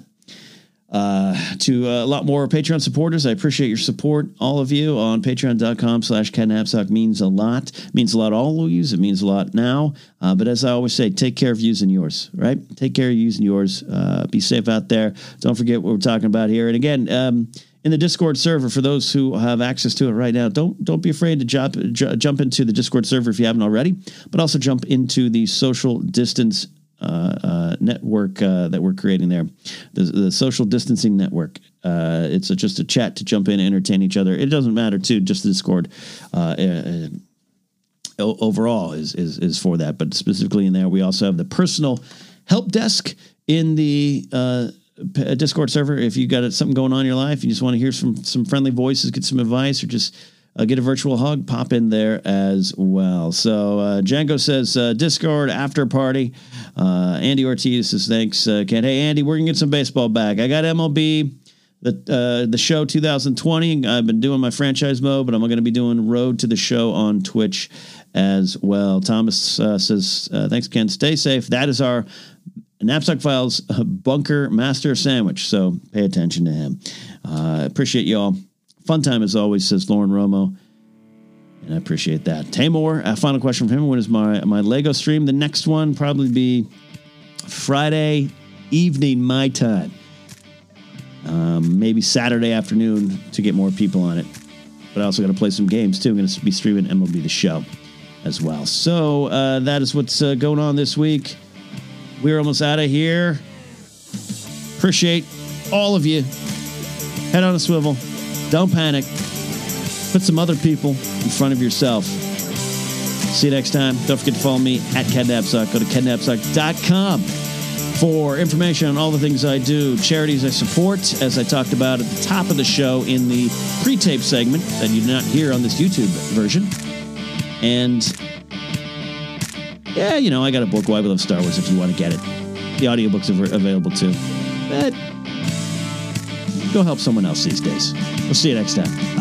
uh, to a lot more Patreon supporters. I appreciate your support, all of you on patreon.com slash Ken means a lot. Means a lot all of you. It means a lot now. Uh, but as I always say, take care of using yours, right? Take care of using yours. Uh, be safe out there. Don't forget what we're talking about here. And again, um, in the Discord server for those who have access to it right now. Don't don't be afraid to jump j- jump into the Discord server if you haven't already, but also jump into the social distance uh, uh, network uh, that we're creating there, the, the social distancing network. Uh, it's a, just a chat to jump in and entertain each other. It doesn't matter too. Just the Discord uh, uh, overall is, is is for that, but specifically in there, we also have the personal help desk in the Discord server. If you got something going on in your life, you just want to hear some some friendly voices, get some advice, or just uh, get a virtual hug, pop in there as well. So uh, Django says uh, Discord after party. Uh, Andy Ortiz says thanks, uh, Ken. Hey Andy, we're gonna get some baseball back. I got MLB. The, uh, the show 2020. I've been doing my franchise mode, but I'm going to be doing Road to the Show on Twitch as well. Thomas uh, says, "Thanks, Ken. Stay safe." That is our Napzok Files Bunker Master Sandwich. So pay attention to him. appreciate you all. Fun time as always, says Lauren Romo. And I appreciate that. Tamor, a final question from him. When is my, my Lego stream? The next one probably be Friday evening, my time. Um, maybe Saturday afternoon to get more people on it. but I also got to play some games too. I'm going to be streaming MLB The Show as well. So uh, that is what's uh, going on this week. We're almost out of here. Appreciate all of you. Head on a swivel. Don't panic. Put some other people in front of yourself. See you next time. Don't forget to follow me at KenNapzok. Go to KenNapzok.com for information on all the things I do, charities I support, as I talked about at the top of the show in the pre tape segment that you did not hear on this YouTube version. And yeah, you know, I got a book, Why We Love Star Wars, if you want to get it. The audiobooks are available too. But go help someone else these days. We'll see you next time.